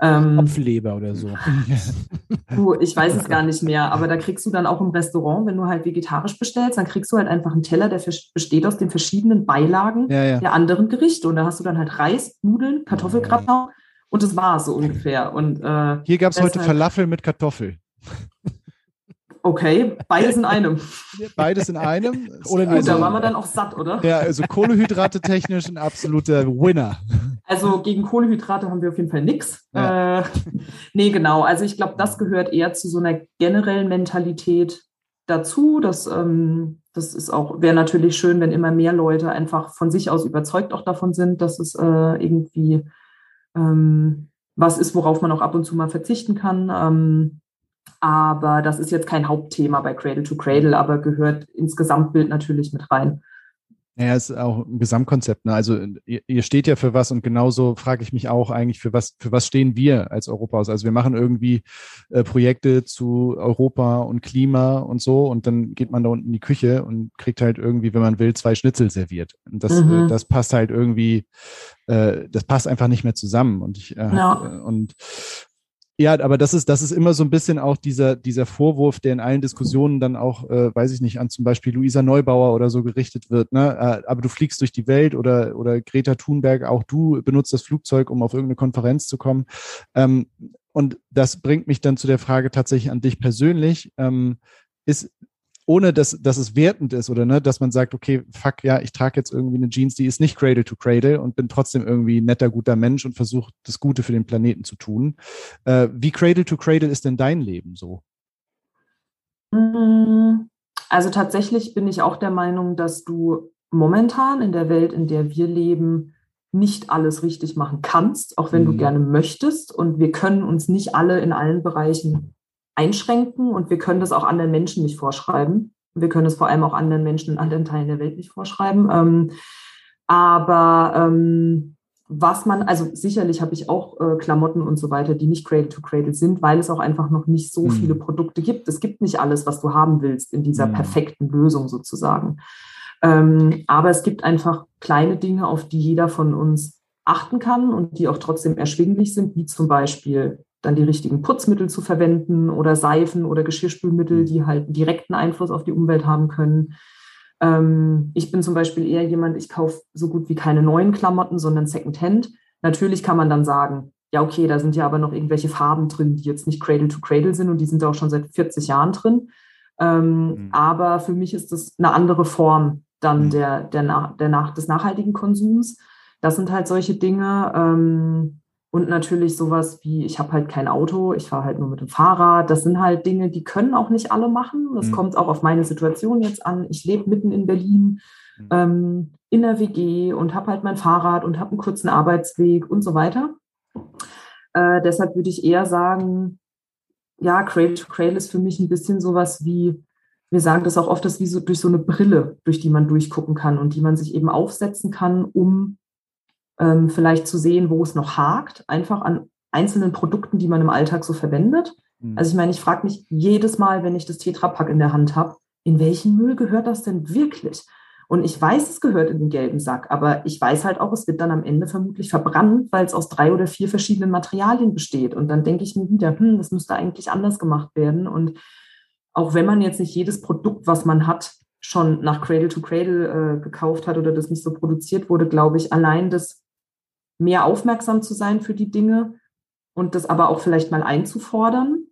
Ähm, Kopfleber oder so. du, ich weiß es gar nicht mehr, aber da kriegst du dann auch im Restaurant, wenn du halt vegetarisch bestellst, dann kriegst du halt einfach einen Teller, der besteht aus den verschiedenen Beilagen ja, ja. der anderen Gerichte. Und da hast du dann halt Reis, Nudeln, Kartoffelgratin und das war so ungefähr. Und, äh, Hier gab es heute Falafel mit Kartoffel. Okay, beides in einem. Beides in einem. Oder also, da waren wir dann auch satt, oder? Ja, also Kohlehydrate technisch ein absoluter Winner. Also gegen Kohlehydrate haben wir auf jeden Fall nichts. Ja. Äh, nee, genau. Also ich glaube, das gehört eher zu so einer generellen Mentalität dazu. Das, ähm, das ist auch, wäre natürlich schön, wenn immer mehr Leute einfach von sich aus überzeugt auch davon sind, dass es äh, irgendwie ähm, was ist, worauf man auch ab und zu mal verzichten kann. Ähm, aber das ist jetzt kein Hauptthema bei Cradle to Cradle, aber gehört ins Gesamtbild natürlich mit rein. Ja, es ist auch ein Gesamtkonzept. Ne? Also ihr, ihr, steht ja für was und genauso frage ich mich auch eigentlich, für was, für was stehen wir als Europahaus? Also wir machen irgendwie äh, Projekte zu Europa und Klima und so und dann geht man da unten in die Küche und kriegt halt irgendwie, wenn man will, zwei Schnitzel serviert. Und das, äh, mhm. äh, das passt halt irgendwie, äh, das passt einfach nicht mehr zusammen. Und ich äh, ja. Und ja, aber das ist, das ist immer so ein bisschen auch dieser, dieser Vorwurf, der in allen Diskussionen dann auch, äh, weiß ich nicht, an zum Beispiel Luisa Neubauer oder so gerichtet wird. Ne? Äh, aber du fliegst durch die Welt oder, oder Greta Thunberg, auch du benutzt das Flugzeug, um auf irgendeine Konferenz zu kommen. Ähm, und das bringt mich dann zu der Frage tatsächlich an dich persönlich. Ähm, ist, ohne dass, dass es wertend ist oder ne, dass man sagt, okay, fuck, ja, ich trage jetzt irgendwie eine Jeans, die ist nicht Cradle to Cradle und bin trotzdem irgendwie ein netter, guter Mensch und versuche das Gute für den Planeten zu tun. Äh, wie Cradle to Cradle ist denn dein Leben so? Mm, also tatsächlich bin ich auch der Meinung, dass du momentan in der Welt, in der wir leben, nicht alles richtig machen kannst, auch wenn mhm. du gerne möchtest. Und wir können uns nicht alle in allen Bereichen einschränken und wir können das auch anderen Menschen nicht vorschreiben. Wir können es vor allem auch anderen Menschen in anderen Teilen der Welt nicht vorschreiben. Ähm, aber ähm, was man, also sicherlich habe ich auch äh, Klamotten und so weiter, die nicht Cradle to Cradle sind, weil es auch einfach noch nicht so mhm. viele Produkte gibt. Es gibt nicht alles, was du haben willst in dieser mhm. perfekten Lösung sozusagen. Ähm, aber es gibt einfach kleine Dinge, auf die jeder von uns achten kann und die auch trotzdem erschwinglich sind, wie zum Beispiel dann die richtigen Putzmittel zu verwenden oder Seifen oder Geschirrspülmittel, die halt einen direkten Einfluss auf die Umwelt haben können. Ähm, ich bin zum Beispiel eher jemand, ich kaufe so gut wie keine neuen Klamotten, sondern Secondhand. Natürlich kann man dann sagen, ja, okay, da sind ja aber noch irgendwelche Farben drin, die jetzt nicht Cradle to Cradle sind und die sind auch schon seit 40 Jahren drin. Ähm, mhm. Aber für mich ist das eine andere Form dann mhm. der, der, der nach, des nachhaltigen Konsums. Das sind halt solche Dinge. Ähm, und natürlich sowas wie, ich habe halt kein Auto, ich fahre halt nur mit dem Fahrrad. Das sind halt Dinge, die können auch nicht alle machen. Das mhm. kommt auch auf meine Situation jetzt an. Ich lebe mitten in Berlin, mhm. ähm, in der WG und habe halt mein Fahrrad und habe einen kurzen Arbeitsweg und so weiter. Äh, deshalb würde ich eher sagen, ja, Cradle to Cradle ist für mich ein bisschen sowas wie, wir sagen das auch oft, das wie so durch so eine Brille, durch die man durchgucken kann und die man sich eben aufsetzen kann, um ähm, vielleicht zu sehen, wo es noch hakt, einfach an einzelnen Produkten, die man im Alltag so verwendet. Mhm. Also ich meine, ich frage mich jedes Mal, wenn ich das Tetrapack in der Hand habe, in welchen Müll gehört das denn wirklich? Und ich weiß, es gehört in den gelben Sack, aber ich weiß halt auch, es wird dann am Ende vermutlich verbrannt, weil es aus drei oder vier verschiedenen Materialien besteht. Und dann denke ich mir wieder, hm, das müsste eigentlich anders gemacht werden. Und auch wenn man jetzt nicht jedes Produkt, was man hat, schon nach Cradle to Cradle äh, gekauft hat oder das nicht so produziert wurde, glaube ich, allein das mehr aufmerksam zu sein für die Dinge und das aber auch vielleicht mal einzufordern.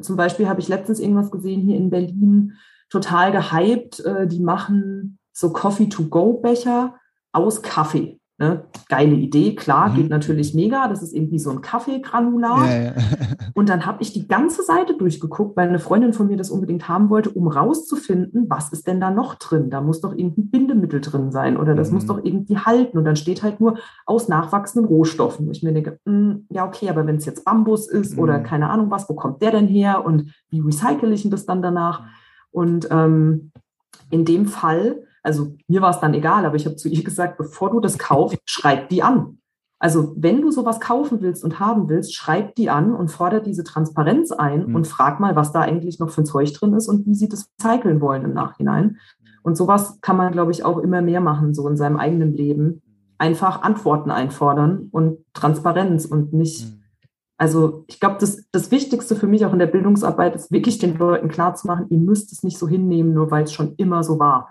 Zum Beispiel habe ich letztens irgendwas gesehen hier in Berlin, total gehypt. Äh, die machen so Coffee-to-go-Becher aus Kaffee. Ne? Geile Idee, klar, mhm. geht natürlich mega. Das ist irgendwie so ein Kaffeegranulat. Ja, ja. Und dann habe ich die ganze Seite durchgeguckt, weil eine Freundin von mir das unbedingt haben wollte, um rauszufinden, was ist denn da noch drin? Da muss doch irgendein Bindemittel drin sein oder das mhm. muss doch irgendwie halten. Und dann steht halt nur aus nachwachsenden Rohstoffen. Und ich mir denke, mh, hm, ja, okay, aber wenn es jetzt Bambus ist mhm. oder keine Ahnung was, wo kommt der denn her und wie recycle ich das dann danach? Und ähm, in dem Fall also mir war es dann egal, aber ich habe zu ihr gesagt, bevor du das kaufst, schreib die an. Also wenn du sowas kaufen willst und haben willst, schreib die an und fordert diese Transparenz ein mhm. und frag mal, was da eigentlich noch für ein Zeug drin ist und wie sie das recyceln wollen im Nachhinein. Und sowas kann man, glaube ich, auch immer mehr machen, so in seinem eigenen Leben. Einfach Antworten einfordern und Transparenz und nicht, mhm. also ich glaube, das, das Wichtigste für mich auch in der Bildungsarbeit ist wirklich den Leuten klarzumachen, ihr müsst es nicht so hinnehmen, nur weil es schon immer so war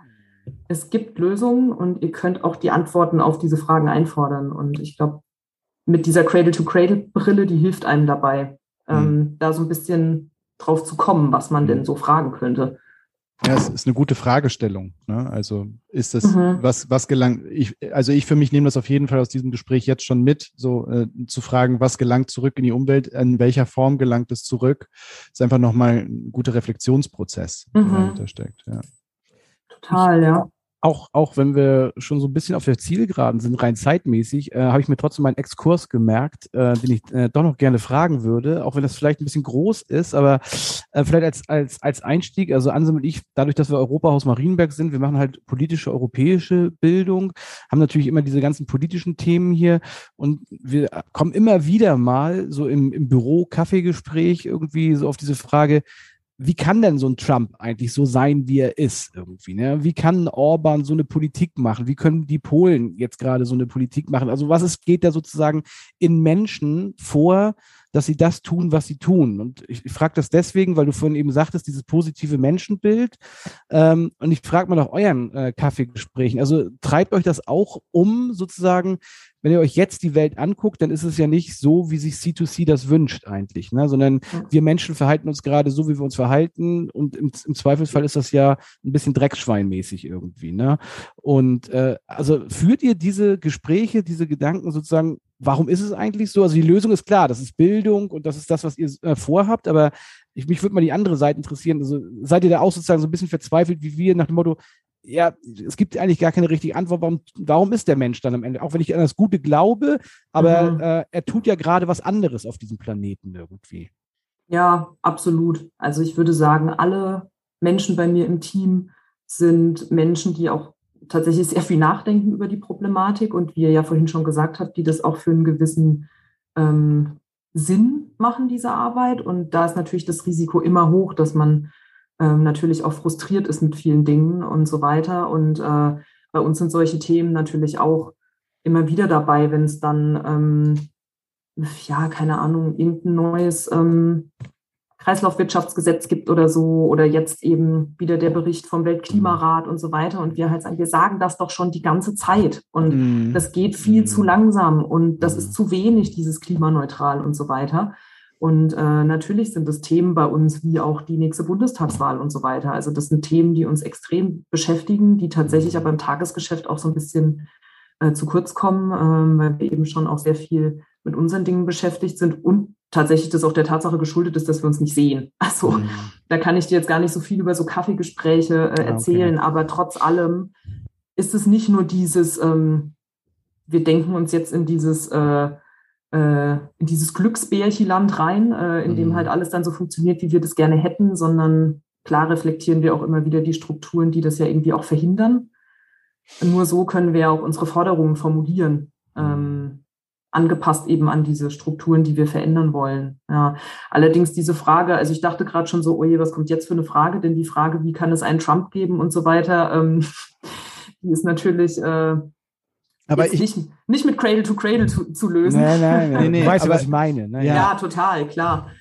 es gibt Lösungen und ihr könnt auch die Antworten auf diese Fragen einfordern. Und ich glaube, mit dieser Cradle-to-Cradle-Brille, die hilft einem dabei, mhm. ähm, da so ein bisschen drauf zu kommen, was man denn mhm. so fragen könnte. Ja, es ist eine gute Fragestellung. Ne? Also ist das, mhm. was, was gelangt, ich, also ich für mich nehme das auf jeden Fall aus diesem Gespräch jetzt schon mit, so äh, zu fragen, was gelangt zurück in die Umwelt, in welcher Form gelangt es zurück, ist einfach nochmal ein guter Reflexionsprozess, der mhm. dahinter steckt. Ja. Total, ja. Auch, auch wenn wir schon so ein bisschen auf der Zielgeraden sind, rein zeitmäßig, äh, habe ich mir trotzdem meinen Exkurs gemerkt, äh, den ich äh, doch noch gerne fragen würde, auch wenn das vielleicht ein bisschen groß ist, aber äh, vielleicht als, als, als Einstieg, also Ansem und ich, dadurch, dass wir Europahaus Marienberg sind, wir machen halt politische europäische Bildung, haben natürlich immer diese ganzen politischen Themen hier und wir kommen immer wieder mal so im, im Büro, Kaffeegespräch irgendwie so auf diese Frage, wie kann denn so ein Trump eigentlich so sein, wie er ist irgendwie? Ne? Wie kann Orban so eine Politik machen? Wie können die Polen jetzt gerade so eine Politik machen? Also was ist, geht da sozusagen in Menschen vor, dass sie das tun, was sie tun. Und ich, ich frage das deswegen, weil du vorhin eben sagtest, dieses positive Menschenbild. Ähm, und ich frage mal nach euren äh, Kaffeegesprächen. Also treibt euch das auch um, sozusagen, wenn ihr euch jetzt die Welt anguckt, dann ist es ja nicht so, wie sich C2C das wünscht eigentlich, ne? sondern wir Menschen verhalten uns gerade so, wie wir uns verhalten und im, im Zweifelsfall ist das ja ein bisschen Dreckschweinmäßig irgendwie. Ne? Und äh, also führt ihr diese Gespräche, diese Gedanken sozusagen warum ist es eigentlich so? Also die Lösung ist klar, das ist Bildung und das ist das, was ihr äh, vorhabt, aber ich, mich würde mal die andere Seite interessieren. Also seid ihr da auch sozusagen so ein bisschen verzweifelt wie wir nach dem Motto, ja, es gibt eigentlich gar keine richtige Antwort, warum, warum ist der Mensch dann am Ende? Auch wenn ich an das Gute glaube, aber mhm. äh, er tut ja gerade was anderes auf diesem Planeten irgendwie. Ja, absolut. Also ich würde sagen, alle Menschen bei mir im Team sind Menschen, die auch tatsächlich sehr viel nachdenken über die Problematik und wie ihr ja vorhin schon gesagt habt, die das auch für einen gewissen ähm, Sinn machen, diese Arbeit. Und da ist natürlich das Risiko immer hoch, dass man ähm, natürlich auch frustriert ist mit vielen Dingen und so weiter. Und äh, bei uns sind solche Themen natürlich auch immer wieder dabei, wenn es dann, ähm, ja, keine Ahnung, irgendein neues ähm, Kreislaufwirtschaftsgesetz gibt oder so oder jetzt eben wieder der Bericht vom Weltklimarat und so weiter und wir halt sagen, wir sagen das doch schon die ganze Zeit und mm. das geht viel mm. zu langsam und das mm. ist zu wenig, dieses klimaneutral und so weiter. Und äh, natürlich sind das Themen bei uns wie auch die nächste Bundestagswahl und so weiter. Also das sind Themen, die uns extrem beschäftigen, die tatsächlich aber im Tagesgeschäft auch so ein bisschen äh, zu kurz kommen, äh, weil wir eben schon auch sehr viel mit unseren Dingen beschäftigt sind und tatsächlich das auch der Tatsache geschuldet ist, dass wir uns nicht sehen. Also mhm. da kann ich dir jetzt gar nicht so viel über so Kaffeegespräche äh, erzählen, okay. aber trotz allem ist es nicht nur dieses, ähm, wir denken uns jetzt in dieses äh, äh, in dieses Glücksbärchiland rein, äh, in mhm. dem halt alles dann so funktioniert, wie wir das gerne hätten, sondern klar reflektieren wir auch immer wieder die Strukturen, die das ja irgendwie auch verhindern. Nur so können wir auch unsere Forderungen formulieren. Ähm, angepasst eben an diese Strukturen, die wir verändern wollen. Ja. Allerdings diese Frage, also ich dachte gerade schon so, oh je, was kommt jetzt für eine Frage? Denn die Frage, wie kann es einen Trump geben und so weiter, ähm, die ist natürlich äh, aber ich, nicht, nicht mit Cradle to Cradle zu, zu lösen. Nein, nein, nein. nee, nee, weißt du, was ich meine? Ne? Ja. ja, total, klar.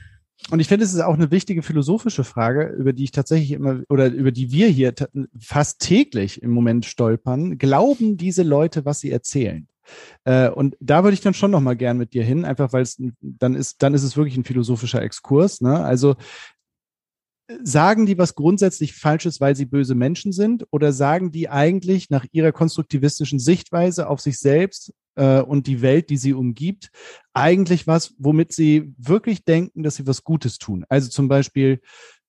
Und ich finde, es ist auch eine wichtige philosophische Frage, über die ich tatsächlich immer oder über die wir hier fast täglich im Moment stolpern. Glauben diese Leute, was sie erzählen? Äh, und da würde ich dann schon noch mal gern mit dir hin, einfach weil es dann ist, dann ist es wirklich ein philosophischer Exkurs. Ne? Also sagen die was grundsätzlich Falsches, weil sie böse Menschen sind, oder sagen die eigentlich nach ihrer konstruktivistischen Sichtweise auf sich selbst äh, und die Welt, die sie umgibt, eigentlich was, womit sie wirklich denken, dass sie was Gutes tun? Also zum Beispiel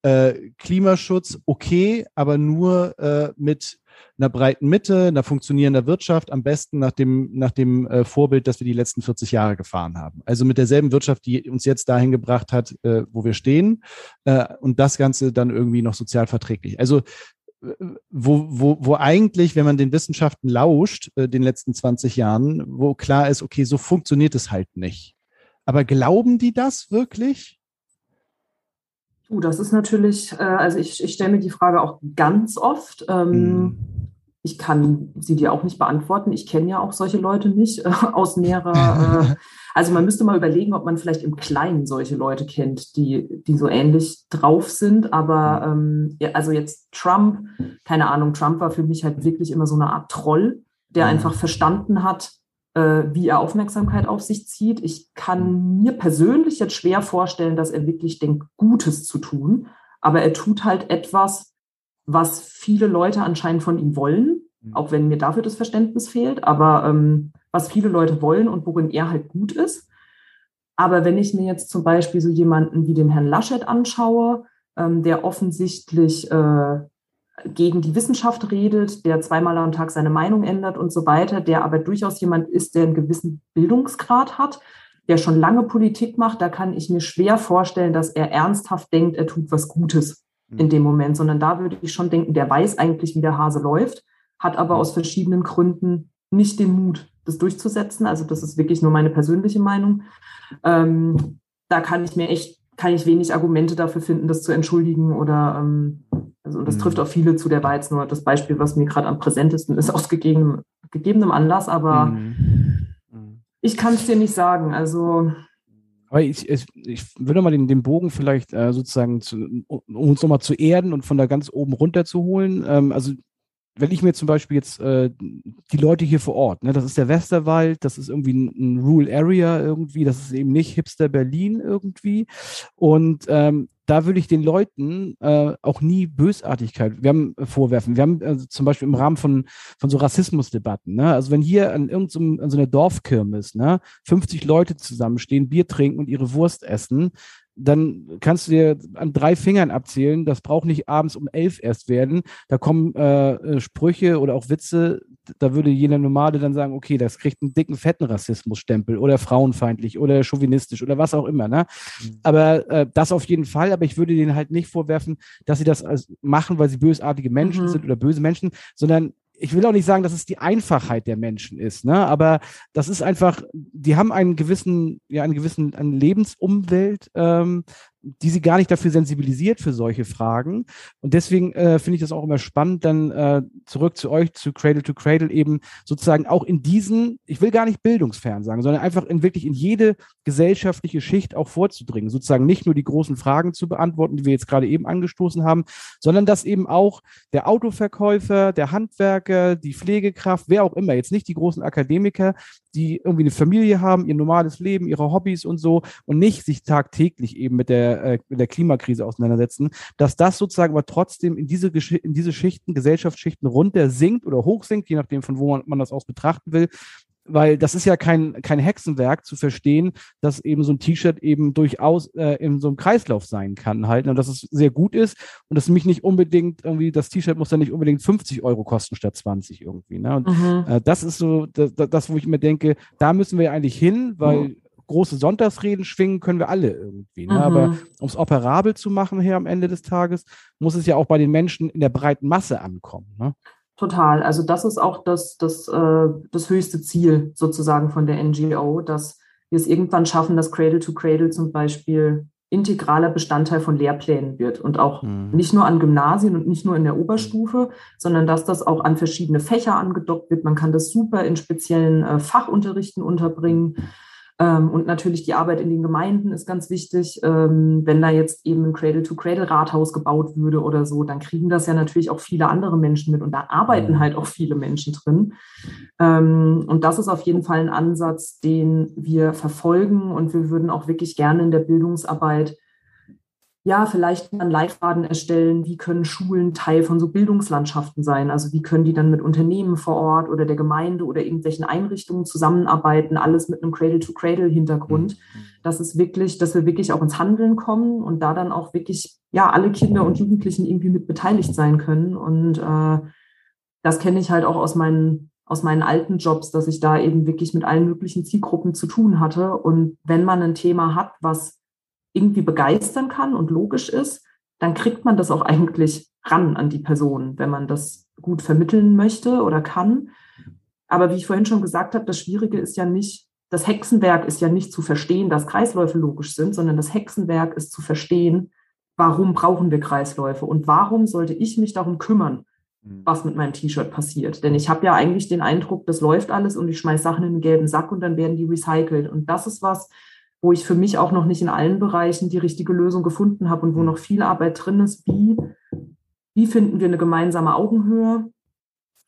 äh, Klimaschutz, okay, aber nur äh, mit einer breiten Mitte, einer funktionierender Wirtschaft, am besten nach dem, nach dem äh, Vorbild, das wir die letzten 40 Jahre gefahren haben. Also mit derselben Wirtschaft, die uns jetzt dahin gebracht hat, äh, wo wir stehen, äh, und das Ganze dann irgendwie noch sozial verträglich. Also wo, wo, wo eigentlich, wenn man den Wissenschaften lauscht, äh, den letzten 20 Jahren, wo klar ist, okay, so funktioniert es halt nicht. Aber glauben die das wirklich? Uh, das ist natürlich, äh, also ich, ich stelle mir die Frage auch ganz oft. Ähm, hm. Ich kann sie dir auch nicht beantworten. Ich kenne ja auch solche Leute nicht äh, aus näherer. Äh, also man müsste mal überlegen, ob man vielleicht im Kleinen solche Leute kennt, die, die so ähnlich drauf sind. Aber ähm, also jetzt Trump, keine Ahnung, Trump war für mich halt wirklich immer so eine Art Troll, der einfach verstanden hat, wie er Aufmerksamkeit auf sich zieht. Ich kann mir persönlich jetzt schwer vorstellen, dass er wirklich denkt, Gutes zu tun, aber er tut halt etwas, was viele Leute anscheinend von ihm wollen, mhm. auch wenn mir dafür das Verständnis fehlt, aber ähm, was viele Leute wollen und worin er halt gut ist. Aber wenn ich mir jetzt zum Beispiel so jemanden wie den Herrn Laschet anschaue, ähm, der offensichtlich äh, gegen die Wissenschaft redet, der zweimal am Tag seine Meinung ändert und so weiter, der aber durchaus jemand ist, der einen gewissen Bildungsgrad hat, der schon lange Politik macht, da kann ich mir schwer vorstellen, dass er ernsthaft denkt, er tut was Gutes mhm. in dem Moment, sondern da würde ich schon denken, der weiß eigentlich, wie der Hase läuft, hat aber mhm. aus verschiedenen Gründen nicht den Mut, das durchzusetzen. Also das ist wirklich nur meine persönliche Meinung. Ähm, da kann ich mir echt, kann ich wenig Argumente dafür finden, das zu entschuldigen oder ähm, also und das mhm. trifft auf viele zu, der war jetzt nur das Beispiel, was mir gerade am präsentesten ist, aus gegebenem, gegebenem Anlass, aber mhm. mhm. ich kann es dir nicht sagen. Also aber ich, ich, ich würde mal den, den Bogen vielleicht äh, sozusagen, zu, um uns nochmal zu erden und von da ganz oben runter zu holen. Ähm, also wenn ich mir zum Beispiel jetzt äh, die Leute hier vor Ort, ne, das ist der Westerwald, das ist irgendwie ein, ein Rural Area irgendwie, das ist eben nicht Hipster Berlin irgendwie. Und ähm, da würde ich den Leuten äh, auch nie Bösartigkeit wir haben, äh, vorwerfen. Wir haben also zum Beispiel im Rahmen von, von so Rassismusdebatten, ne? also wenn hier an irgendeinem, an so einer Dorfkirmes, ne, 50 Leute zusammenstehen, Bier trinken und ihre Wurst essen, dann kannst du dir an drei Fingern abzählen, das braucht nicht abends um elf erst werden. Da kommen äh, äh, Sprüche oder auch Witze, da würde jeder Nomade dann sagen, okay, das kriegt einen dicken, fetten Rassismusstempel oder frauenfeindlich oder chauvinistisch oder was auch immer. Ne? Mhm. Aber äh, das auf jeden Fall, aber ich würde denen halt nicht vorwerfen, dass sie das machen, weil sie bösartige Menschen mhm. sind oder böse Menschen, sondern ich will auch nicht sagen, dass es die Einfachheit der Menschen ist, ne? aber das ist einfach, die haben einen gewissen, ja, einen gewissen eine Lebensumwelt, ähm, die sie gar nicht dafür sensibilisiert für solche Fragen. Und deswegen äh, finde ich das auch immer spannend, dann äh, zurück zu euch, zu Cradle to Cradle eben sozusagen auch in diesen, ich will gar nicht bildungsfern sagen, sondern einfach in wirklich in jede gesellschaftliche Schicht auch vorzudringen, sozusagen nicht nur die großen Fragen zu beantworten, die wir jetzt gerade eben angestoßen haben, sondern dass eben auch der Autoverkäufer, der Handwerker, die Pflegekraft, wer auch immer, jetzt nicht die großen Akademiker, die irgendwie eine Familie haben, ihr normales Leben, ihre Hobbys und so und nicht sich tagtäglich eben mit der, äh, mit der Klimakrise auseinandersetzen, dass das sozusagen aber trotzdem in diese, in diese Schichten, Gesellschaftsschichten runter sinkt oder hoch sinkt, je nachdem von wo man, man das aus betrachten will, weil das ist ja kein, kein Hexenwerk zu verstehen, dass eben so ein T-Shirt eben durchaus äh, in so einem Kreislauf sein kann halt und dass es sehr gut ist und dass mich nicht unbedingt irgendwie, das T-Shirt muss ja nicht unbedingt 50 Euro kosten statt 20 irgendwie. Ne? Und mhm. äh, das ist so das, das, wo ich mir denke, da müssen wir eigentlich hin, weil mhm. große Sonntagsreden schwingen können wir alle irgendwie. Ne? Mhm. Aber um es operabel zu machen hier am Ende des Tages, muss es ja auch bei den Menschen in der breiten Masse ankommen. Ne? Total. Also das ist auch das, das, äh, das höchste Ziel sozusagen von der NGO, dass wir es irgendwann schaffen, dass Cradle to Cradle zum Beispiel integraler Bestandteil von Lehrplänen wird und auch mhm. nicht nur an Gymnasien und nicht nur in der Oberstufe, sondern dass das auch an verschiedene Fächer angedockt wird. Man kann das super in speziellen äh, Fachunterrichten unterbringen. Ähm, und natürlich die Arbeit in den Gemeinden ist ganz wichtig. Ähm, wenn da jetzt eben ein Cradle-to-Cradle-Rathaus gebaut würde oder so, dann kriegen das ja natürlich auch viele andere Menschen mit und da arbeiten mhm. halt auch viele Menschen drin. Ähm, und das ist auf jeden Fall ein Ansatz, den wir verfolgen und wir würden auch wirklich gerne in der Bildungsarbeit ja, vielleicht einen Leitfaden erstellen, wie können Schulen Teil von so Bildungslandschaften sein? Also wie können die dann mit Unternehmen vor Ort oder der Gemeinde oder irgendwelchen Einrichtungen zusammenarbeiten, alles mit einem Cradle-to-Cradle-Hintergrund. Mhm. Das ist wirklich, dass wir wirklich auch ins Handeln kommen und da dann auch wirklich, ja, alle Kinder und Jugendlichen irgendwie mit beteiligt sein können. Und äh, das kenne ich halt auch aus meinen aus meinen alten Jobs, dass ich da eben wirklich mit allen möglichen Zielgruppen zu tun hatte. Und wenn man ein Thema hat, was irgendwie begeistern kann und logisch ist, dann kriegt man das auch eigentlich ran an die Person, wenn man das gut vermitteln möchte oder kann. Aber wie ich vorhin schon gesagt habe, das Schwierige ist ja nicht, das Hexenwerk ist ja nicht zu verstehen, dass Kreisläufe logisch sind, sondern das Hexenwerk ist zu verstehen, warum brauchen wir Kreisläufe und warum sollte ich mich darum kümmern, mhm. was mit meinem T-Shirt passiert. Denn ich habe ja eigentlich den Eindruck, das läuft alles und ich schmeiße Sachen in den gelben Sack und dann werden die recycelt. Und das ist was, wo ich für mich auch noch nicht in allen Bereichen die richtige Lösung gefunden habe und wo mhm. noch viel Arbeit drin ist. Wie, wie finden wir eine gemeinsame Augenhöhe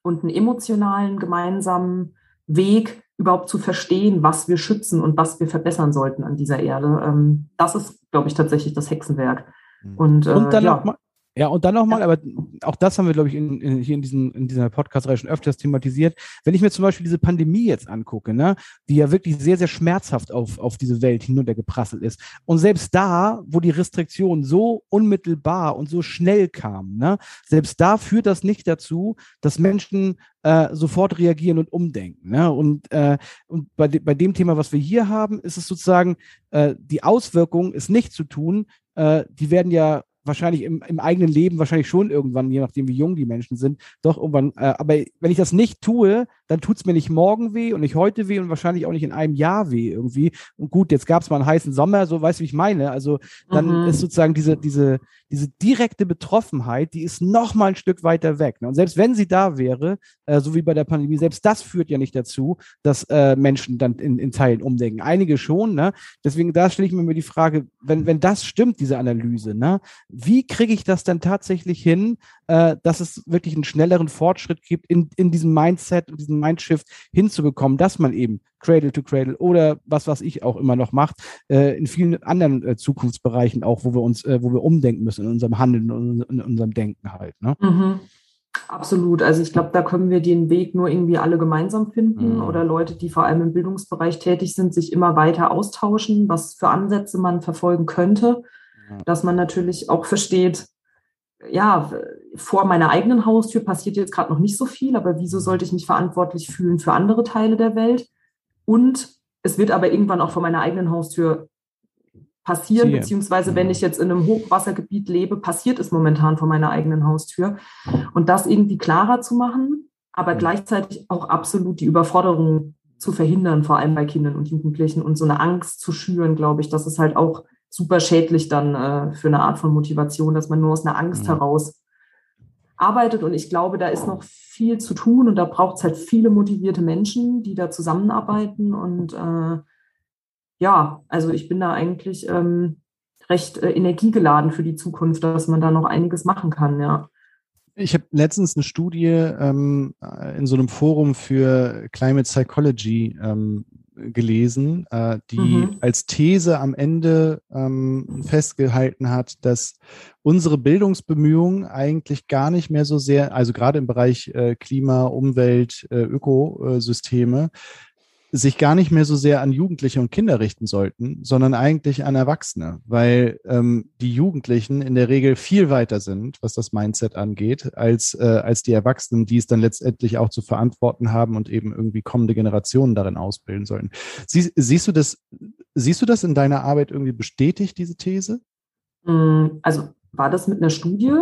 und einen emotionalen gemeinsamen Weg, überhaupt zu verstehen, was wir schützen und was wir verbessern sollten an dieser Erde. Ähm, das ist, glaube ich, tatsächlich das Hexenwerk. Mhm. Und, äh, und dann ja. noch mal, ja, und dann nochmal, aber auch das haben wir, glaube ich, in, in, hier in, diesen, in dieser Podcast-Reihe schon öfters thematisiert. Wenn ich mir zum Beispiel diese Pandemie jetzt angucke, ne, die ja wirklich sehr, sehr schmerzhaft auf, auf diese Welt hinuntergeprasselt ist. Und selbst da, wo die Restriktionen so unmittelbar und so schnell kamen, ne, selbst da führt das nicht dazu, dass Menschen äh, sofort reagieren und umdenken. Ne? Und, äh, und bei, de bei dem Thema, was wir hier haben, ist es sozusagen, äh, die Auswirkung ist nicht zu tun, äh, die werden ja wahrscheinlich im, im, eigenen Leben wahrscheinlich schon irgendwann, je nachdem wie jung die Menschen sind, doch irgendwann. Äh, aber wenn ich das nicht tue, dann tut es mir nicht morgen weh und nicht heute weh und wahrscheinlich auch nicht in einem Jahr weh irgendwie. Und gut, jetzt gab es mal einen heißen Sommer, so weißt du, wie ich meine. Also dann mhm. ist sozusagen diese, diese, diese direkte Betroffenheit, die ist noch mal ein Stück weiter weg. Ne? Und selbst wenn sie da wäre, äh, so wie bei der Pandemie, selbst das führt ja nicht dazu, dass äh, Menschen dann in, in Teilen umdenken. Einige schon, ne? Deswegen da stelle ich mir die Frage, wenn, wenn das stimmt, diese Analyse, ne? Wie kriege ich das dann tatsächlich hin, äh, dass es wirklich einen schnelleren Fortschritt gibt in, in diesem Mindset und diesem Mindshift hinzubekommen, dass man eben Cradle to Cradle oder was, was ich auch immer noch macht, äh, in vielen anderen äh, Zukunftsbereichen auch, wo wir uns, äh, wo wir umdenken müssen in unserem Handeln und in unserem Denken halt. Ne? Mhm. Absolut. Also ich glaube, da können wir den Weg nur irgendwie alle gemeinsam finden mhm. oder Leute, die vor allem im Bildungsbereich tätig sind, sich immer weiter austauschen, was für Ansätze man verfolgen könnte. Dass man natürlich auch versteht, ja, vor meiner eigenen Haustür passiert jetzt gerade noch nicht so viel, aber wieso sollte ich mich verantwortlich fühlen für andere Teile der Welt? Und es wird aber irgendwann auch vor meiner eigenen Haustür passieren, Siehe. beziehungsweise wenn ich jetzt in einem Hochwassergebiet lebe, passiert es momentan vor meiner eigenen Haustür. Und das irgendwie klarer zu machen, aber gleichzeitig auch absolut die Überforderung zu verhindern, vor allem bei Kindern und Jugendlichen und so eine Angst zu schüren, glaube ich, das ist halt auch super schädlich dann äh, für eine Art von Motivation, dass man nur aus einer Angst mhm. heraus arbeitet. Und ich glaube, da ist noch viel zu tun und da braucht es halt viele motivierte Menschen, die da zusammenarbeiten. Und äh, ja, also ich bin da eigentlich ähm, recht äh, energiegeladen für die Zukunft, dass man da noch einiges machen kann, ja. Ich habe letztens eine Studie ähm, in so einem Forum für Climate Psychology ähm, gelesen, äh, die mhm. als These am Ende ähm, festgehalten hat, dass unsere Bildungsbemühungen eigentlich gar nicht mehr so sehr, also gerade im Bereich äh, Klima, Umwelt, äh, Ökosysteme, sich gar nicht mehr so sehr an Jugendliche und Kinder richten sollten, sondern eigentlich an Erwachsene, weil ähm, die Jugendlichen in der Regel viel weiter sind, was das Mindset angeht, als, äh, als die Erwachsenen, die es dann letztendlich auch zu verantworten haben und eben irgendwie kommende Generationen darin ausbilden sollen. Sie, siehst du das, siehst du das in deiner Arbeit irgendwie bestätigt, diese These? Mm, also war das mit einer Studie?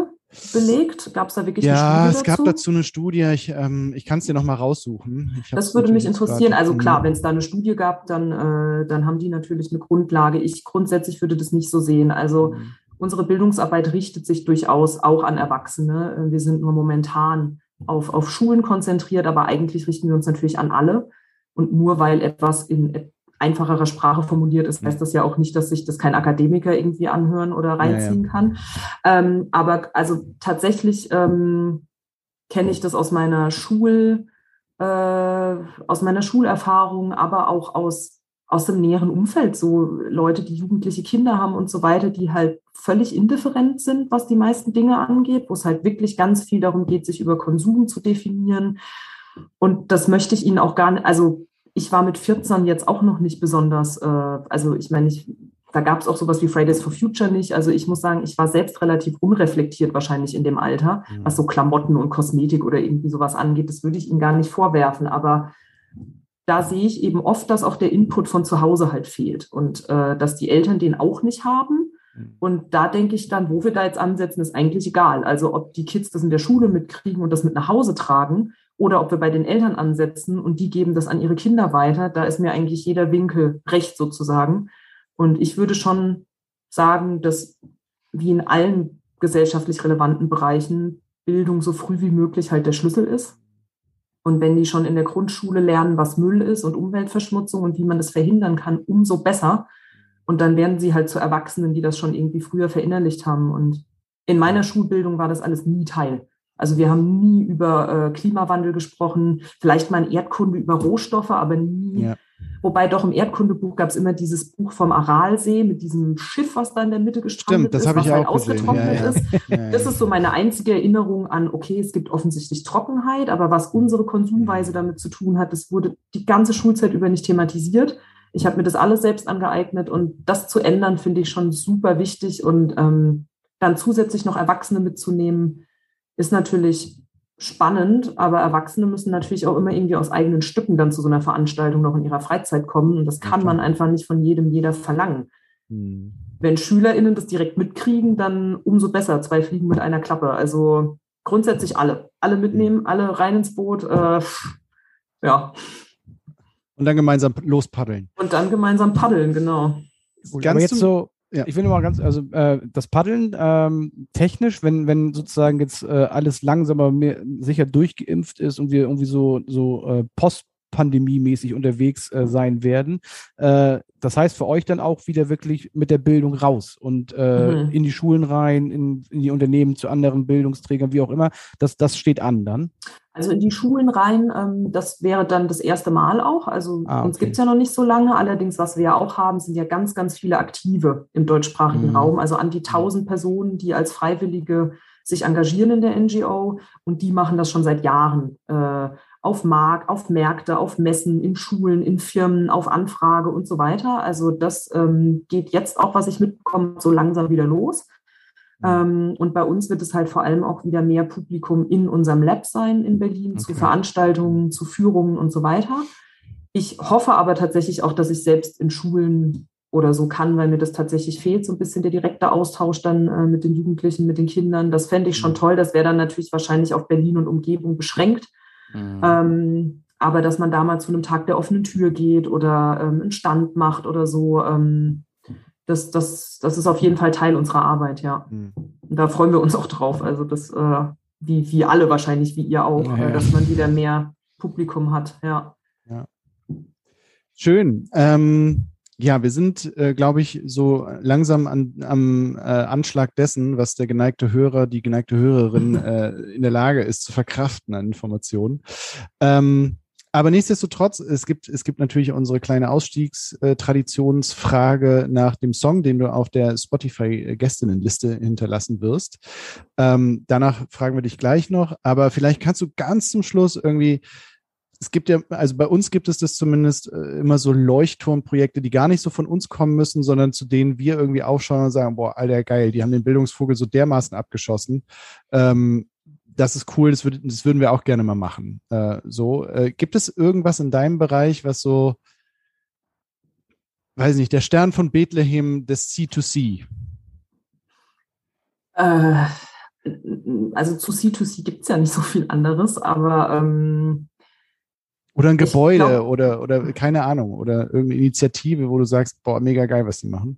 Belegt? Gab es da wirklich ja, eine Studie? Ja, es gab dazu eine Studie. Ich, ähm, ich kann es dir nochmal raussuchen. Das würde mich interessieren. Also klar, wenn es da eine Studie gab, dann, äh, dann haben die natürlich eine Grundlage. Ich grundsätzlich würde das nicht so sehen. Also mhm. unsere Bildungsarbeit richtet sich durchaus auch an Erwachsene. Wir sind nur momentan auf, auf Schulen konzentriert, aber eigentlich richten wir uns natürlich an alle. Und nur weil etwas in einfacherer Sprache formuliert ist, heißt das ja auch nicht, dass sich das kein Akademiker irgendwie anhören oder reinziehen ja, ja. kann. Ähm, aber also tatsächlich ähm, kenne ich das aus meiner Schul, äh, aus meiner Schulerfahrung, aber auch aus, aus dem näheren Umfeld. So Leute, die jugendliche Kinder haben und so weiter, die halt völlig indifferent sind, was die meisten Dinge angeht, wo es halt wirklich ganz viel darum geht, sich über Konsum zu definieren. Und das möchte ich Ihnen auch gar nicht, also ich war mit 14 jetzt auch noch nicht besonders, äh, also ich meine, ich, da gab es auch sowas wie Fridays for Future nicht. Also ich muss sagen, ich war selbst relativ unreflektiert wahrscheinlich in dem Alter, mhm. was so Klamotten und Kosmetik oder irgendwie sowas angeht. Das würde ich Ihnen gar nicht vorwerfen. Aber da sehe ich eben oft, dass auch der Input von zu Hause halt fehlt und äh, dass die Eltern den auch nicht haben Mhm. Und da denke ich dann, wo wir da jetzt ansetzen, ist eigentlich egal. Also ob die Kids das in der Schule mitkriegen und das mit nach Hause tragen oder ob wir bei den Eltern ansetzen und die geben das an ihre Kinder weiter, da ist mir eigentlich jeder Winkel recht sozusagen. Und ich würde schon sagen, dass wie in allen gesellschaftlich relevanten Bereichen Bildung so früh wie möglich halt der Schlüssel ist. Und wenn die schon in der Grundschule lernen, was Müll ist und Umweltverschmutzung und wie man das verhindern kann, umso besser. Und dann werden sie halt zu Erwachsenen, die das schon irgendwie früher verinnerlicht haben. Und in meiner Schulbildung war das alles nie Teil. Also wir haben nie über äh, Klimawandel gesprochen, vielleicht mal in Erdkunde über Rohstoffe, aber nie. Ja. Wobei doch im Erdkundebuch gab es immer dieses Buch vom Aralsee mit diesem Schiff, was da in der Mitte gestrandet Stimmt, das ist, was ich halt auch ausgetrocknet ja, ja. ist. Das ist so meine einzige Erinnerung an, okay, es gibt offensichtlich Trockenheit, aber was unsere Konsumweise damit zu tun hat, das wurde die ganze Schulzeit über nicht thematisiert. Ich habe mir das alles selbst angeeignet und das zu ändern, finde ich schon super wichtig. Und ähm, dann zusätzlich noch Erwachsene mitzunehmen, ist natürlich spannend, aber Erwachsene müssen natürlich auch immer irgendwie aus eigenen Stücken dann zu so einer Veranstaltung noch in ihrer Freizeit kommen. Und das kann man einfach nicht von jedem, jeder verlangen. Hm. Wenn SchülerInnen das direkt mitkriegen, dann umso besser. Zwei Fliegen mit einer Klappe. Also grundsätzlich alle. Alle mitnehmen, alle rein ins Boot. Äh, ja. Und dann gemeinsam lospaddeln. Und dann gemeinsam paddeln, genau. Ganz Aber jetzt so, ja. Ich will nur mal ganz, also äh, das Paddeln ähm, technisch, wenn, wenn sozusagen jetzt äh, alles langsam aber mehr, sicher durchgeimpft ist und wir irgendwie so, so äh, post pandemiemäßig unterwegs äh, sein werden. Äh, das heißt für euch dann auch wieder wirklich mit der Bildung raus und äh, mhm. in die Schulen rein, in, in, die Unternehmen zu anderen Bildungsträgern, wie auch immer. Das, das steht an dann. Also in die Schulen rein, ähm, das wäre dann das erste Mal auch. Also ah, okay. uns gibt es ja noch nicht so lange. Allerdings, was wir ja auch haben, sind ja ganz, ganz viele Aktive im deutschsprachigen mhm. Raum. Also an die 1000 Personen, die als Freiwillige sich engagieren in der NGO und die machen das schon seit Jahren äh, auf Markt, auf Märkte, auf Messen, in Schulen, in Firmen, auf Anfrage und so weiter. Also das ähm, geht jetzt auch, was ich mitbekomme, so langsam wieder los. Ähm, und bei uns wird es halt vor allem auch wieder mehr Publikum in unserem Lab sein in Berlin, okay. zu Veranstaltungen, zu Führungen und so weiter. Ich hoffe aber tatsächlich auch, dass ich selbst in Schulen oder so kann, weil mir das tatsächlich fehlt, so ein bisschen der direkte Austausch dann äh, mit den Jugendlichen, mit den Kindern. Das fände ich schon mhm. toll. Das wäre dann natürlich wahrscheinlich auf Berlin und Umgebung beschränkt. Mhm. Ähm, aber dass man da mal zu einem Tag der offenen Tür geht oder ähm, einen Stand macht oder so, ähm, das, das, das ist auf jeden Fall Teil unserer Arbeit, ja. Mhm. Da freuen wir uns auch drauf. Also das, äh, wie, wie alle wahrscheinlich, wie ihr auch, ja, ja. Äh, dass man wieder mehr Publikum hat, ja. ja. Schön. Ähm, ja, wir sind, äh, glaube ich, so langsam an, am äh, Anschlag dessen, was der geneigte Hörer, die geneigte Hörerin äh, in der Lage ist zu verkraften an Informationen. Ähm, aber nichtsdestotrotz, es gibt, es gibt natürlich unsere kleine Ausstiegstraditionsfrage nach dem Song, den du auf der Spotify-Gästinnenliste hinterlassen wirst. Ähm, danach fragen wir dich gleich noch, aber vielleicht kannst du ganz zum Schluss irgendwie es gibt ja, also bei uns gibt es das zumindest äh, immer so Leuchtturmprojekte, die gar nicht so von uns kommen müssen, sondern zu denen wir irgendwie aufschauen und sagen, boah, alter geil, die haben den Bildungsvogel so dermaßen abgeschossen. Ähm, das ist cool, das, würd, das, würden wir auch gerne mal machen. Äh, so, äh, gibt es irgendwas in deinem Bereich, was so, weiß nicht, der Stern von Bethlehem des C2C? Äh, also zu C2C gibt es ja nicht so viel anderes, aber ähm, oder ein Gebäude glaub, oder, oder keine Ahnung, oder irgendeine Initiative, wo du sagst, boah, mega geil, was die machen?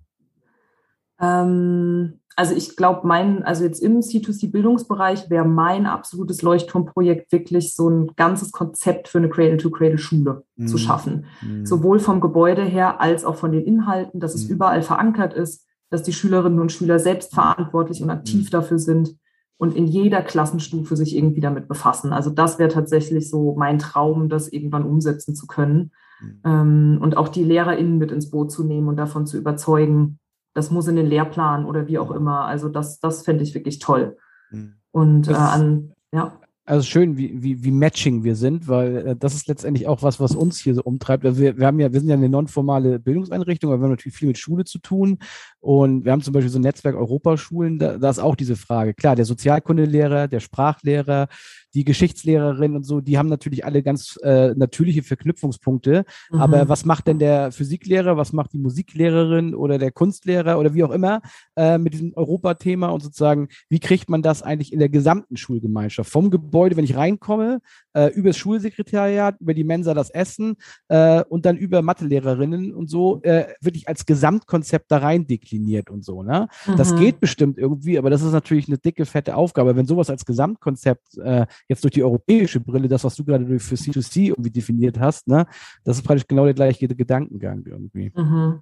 Ähm, also ich glaube, mein, also jetzt im C2C-Bildungsbereich wäre mein absolutes Leuchtturmprojekt wirklich so ein ganzes Konzept für eine Cradle-to-Cradle-Schule mhm. zu schaffen. Mhm. Sowohl vom Gebäude her als auch von den Inhalten, dass es mhm. überall verankert ist, dass die Schülerinnen und Schüler selbst verantwortlich und aktiv mhm. dafür sind und in jeder Klassenstufe sich irgendwie damit befassen. Also das wäre tatsächlich so mein Traum, das irgendwann umsetzen zu können. Mhm. Ähm, und auch die LehrerInnen mit ins Boot zu nehmen und davon zu überzeugen, das muss in den Lehrplan oder wie auch immer. Also das, das fände ich wirklich toll. Mhm. Und äh, an, ja also schön, wie, wie, wie matching wir sind, weil äh, das ist letztendlich auch was, was uns hier so umtreibt. Also wir, wir haben ja, wir sind ja eine nonformale Bildungseinrichtung, aber wir haben natürlich viel mit Schule zu tun. Und wir haben zum Beispiel so ein Netzwerk Europaschulen, da, da ist auch diese Frage. Klar, der Sozialkundelehrer, der Sprachlehrer, die Geschichtslehrerin und so, die haben natürlich alle ganz äh, natürliche Verknüpfungspunkte. Mhm. Aber was macht denn der Physiklehrer, was macht die Musiklehrerin oder der Kunstlehrer oder wie auch immer äh, mit diesem Europathema und sozusagen, wie kriegt man das eigentlich in der gesamten Schulgemeinschaft? Vom Gebäude, wenn ich reinkomme, äh, über das Schulsekretariat, über die Mensa das Essen äh, und dann über Mathelehrerinnen und so äh, wirklich als Gesamtkonzept da rein dekliniert und so. Ne? Mhm. Das geht bestimmt irgendwie, aber das ist natürlich eine dicke, fette Aufgabe. Wenn sowas als Gesamtkonzept äh, jetzt durch die europäische Brille, das, was du gerade für C2C irgendwie definiert hast, ne, das ist praktisch genau der gleiche Gedankengang irgendwie. Mhm.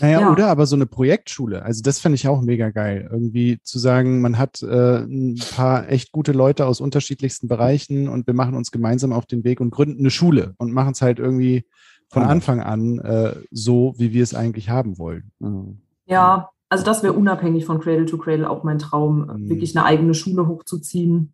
Naja, ja. oder aber so eine Projektschule. Also das fände ich auch mega geil. Irgendwie zu sagen, man hat äh, ein paar echt gute Leute aus unterschiedlichsten Bereichen und wir machen uns gemeinsam auf den Weg und gründen eine Schule und machen es halt irgendwie von Anfang an äh, so, wie wir es eigentlich haben wollen. Mhm. Ja, also das wäre unabhängig von Cradle to Cradle auch mein Traum, mhm. wirklich eine eigene Schule hochzuziehen,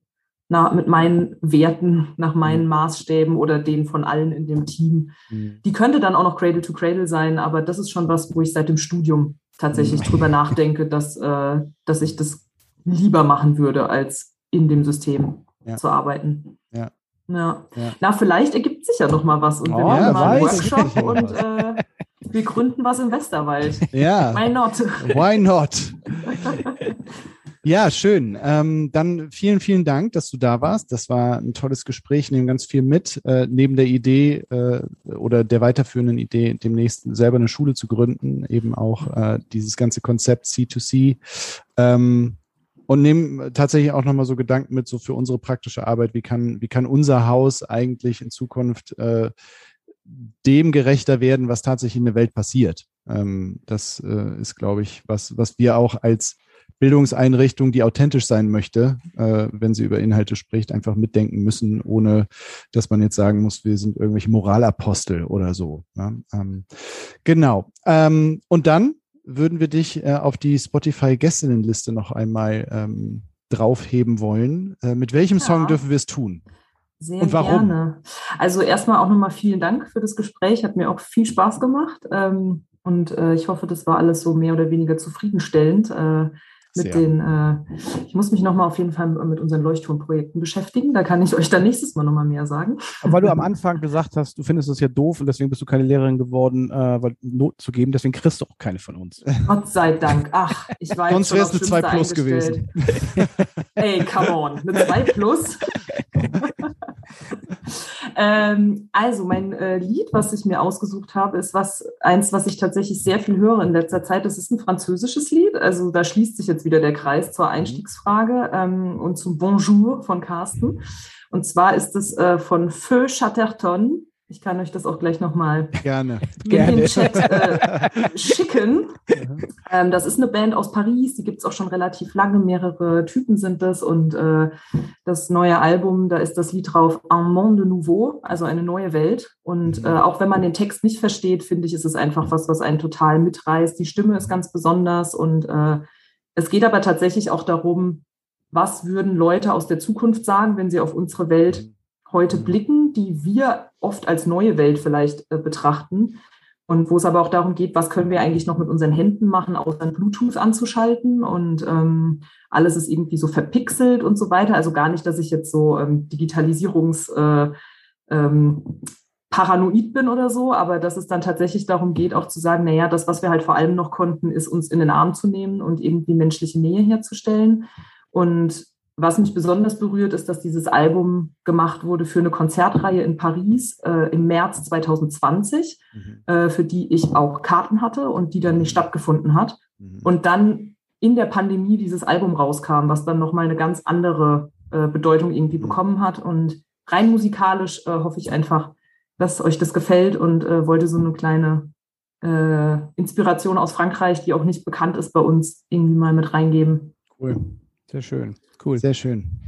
nach, mit meinen Werten, nach meinen mhm. Maßstäben oder denen von allen in dem Team. Mhm. Die könnte dann auch noch Cradle to Cradle sein, aber das ist schon was, wo ich seit dem Studium tatsächlich mhm. drüber nachdenke, dass, äh, dass ich das lieber machen würde, als in dem System ja. zu arbeiten. Ja. Ja. ja. Na, vielleicht ergibt sich ja noch mal was und wir oh, machen mal einen Workshop und äh, wir gründen was im Westerwald. Ja. Why not? Why not? Ja, schön. Ähm, dann vielen, vielen Dank, dass du da warst. Das war ein tolles Gespräch. Ich nehme ganz viel mit. Äh, neben der Idee äh, oder der weiterführenden Idee, demnächst selber eine Schule zu gründen, eben auch äh, dieses ganze Konzept C2C. Ähm, und nehmen tatsächlich auch nochmal so Gedanken mit, so für unsere praktische Arbeit. Wie kann, wie kann unser Haus eigentlich in Zukunft äh, dem gerechter werden, was tatsächlich in der Welt passiert. Ähm, das äh, ist, glaube ich, was, was wir auch als Bildungseinrichtung, die authentisch sein möchte, äh, wenn sie über Inhalte spricht, einfach mitdenken müssen, ohne dass man jetzt sagen muss, wir sind irgendwelche Moralapostel oder so. Ne? Ähm, genau. Ähm, und dann würden wir dich äh, auf die Spotify-Gästinnenliste noch einmal ähm, draufheben wollen. Äh, mit welchem ja. Song dürfen wir es tun? Sehr Und warum? gerne. Also erstmal auch nochmal vielen Dank für das Gespräch. Hat mir auch viel Spaß gemacht. Ähm, und äh, ich hoffe, das war alles so mehr oder weniger zufriedenstellend. Mit Sehr. den, äh, ich muss mich nochmal auf jeden Fall mit unseren Leuchtturmprojekten beschäftigen. Da kann ich euch dann nächstes Mal nochmal mehr sagen. Aber weil du am Anfang gesagt hast, du findest es ja doof und deswegen bist du keine Lehrerin geworden, äh, weil Noten zu geben, deswegen kriegst du auch keine von uns. Gott sei Dank. Ach, ich weiß. Sonst wäre es eine 2 Plus gewesen. Ey, come on. Eine 2 Plus? ähm, also, mein äh, Lied, was ich mir ausgesucht habe, ist was, eins, was ich tatsächlich sehr viel höre in letzter Zeit. Das ist ein französisches Lied. Also, da schließt sich jetzt wieder der Kreis zur mhm. Einstiegsfrage ähm, und zum Bonjour von Carsten. Und zwar ist es äh, von Feu Chatterton. Ich kann euch das auch gleich nochmal Gerne. in Gerne. den Chat äh, schicken. Ähm, das ist eine Band aus Paris, die gibt es auch schon relativ lange, mehrere Typen sind das. Und äh, das neue Album, da ist das Lied drauf Un Monde Nouveau, also eine neue Welt. Und mhm. äh, auch wenn man den Text nicht versteht, finde ich, ist es einfach was, was einen total mitreißt. Die Stimme ist ganz besonders und äh, es geht aber tatsächlich auch darum, was würden Leute aus der Zukunft sagen, wenn sie auf unsere Welt heute mhm. blicken, die wir oft als neue Welt vielleicht äh, betrachten. Und wo es aber auch darum geht, was können wir eigentlich noch mit unseren Händen machen, außer Bluetooth anzuschalten. Und ähm, alles ist irgendwie so verpixelt und so weiter. Also gar nicht, dass ich jetzt so ähm, Digitalisierungs... Äh, ähm, paranoid bin oder so, aber dass es dann tatsächlich darum geht, auch zu sagen, naja, das, was wir halt vor allem noch konnten, ist uns in den Arm zu nehmen und irgendwie menschliche Nähe herzustellen. Und was mich besonders berührt, ist, dass dieses Album gemacht wurde für eine Konzertreihe in Paris äh, im März 2020, mhm. äh, für die ich auch Karten hatte und die dann nicht stattgefunden hat. Mhm. Und dann in der Pandemie dieses Album rauskam, was dann nochmal eine ganz andere äh, Bedeutung irgendwie mhm. bekommen hat. Und rein musikalisch äh, hoffe ich einfach, dass euch das gefällt und äh, wollte so eine kleine äh, Inspiration aus Frankreich, die auch nicht bekannt ist bei uns, irgendwie mal mit reingeben. Cool. Sehr schön. Cool. Sehr schön.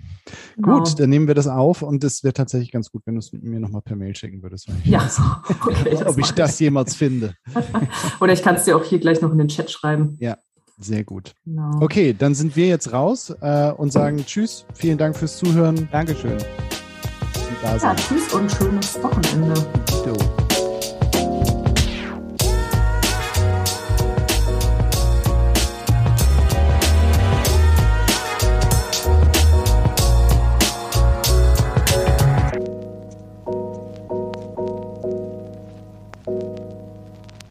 Genau. Gut, dann nehmen wir das auf und es wäre tatsächlich ganz gut, wenn du es mir nochmal per Mail schicken würdest. Ja, okay, ob ich das jemals finde. Oder ich kann es dir auch hier gleich noch in den Chat schreiben. Ja, sehr gut. Genau. Okay, dann sind wir jetzt raus äh, und sagen Tschüss. Vielen Dank fürs Zuhören. Dankeschön. Ja, tschüss und schönes Wochenende. So.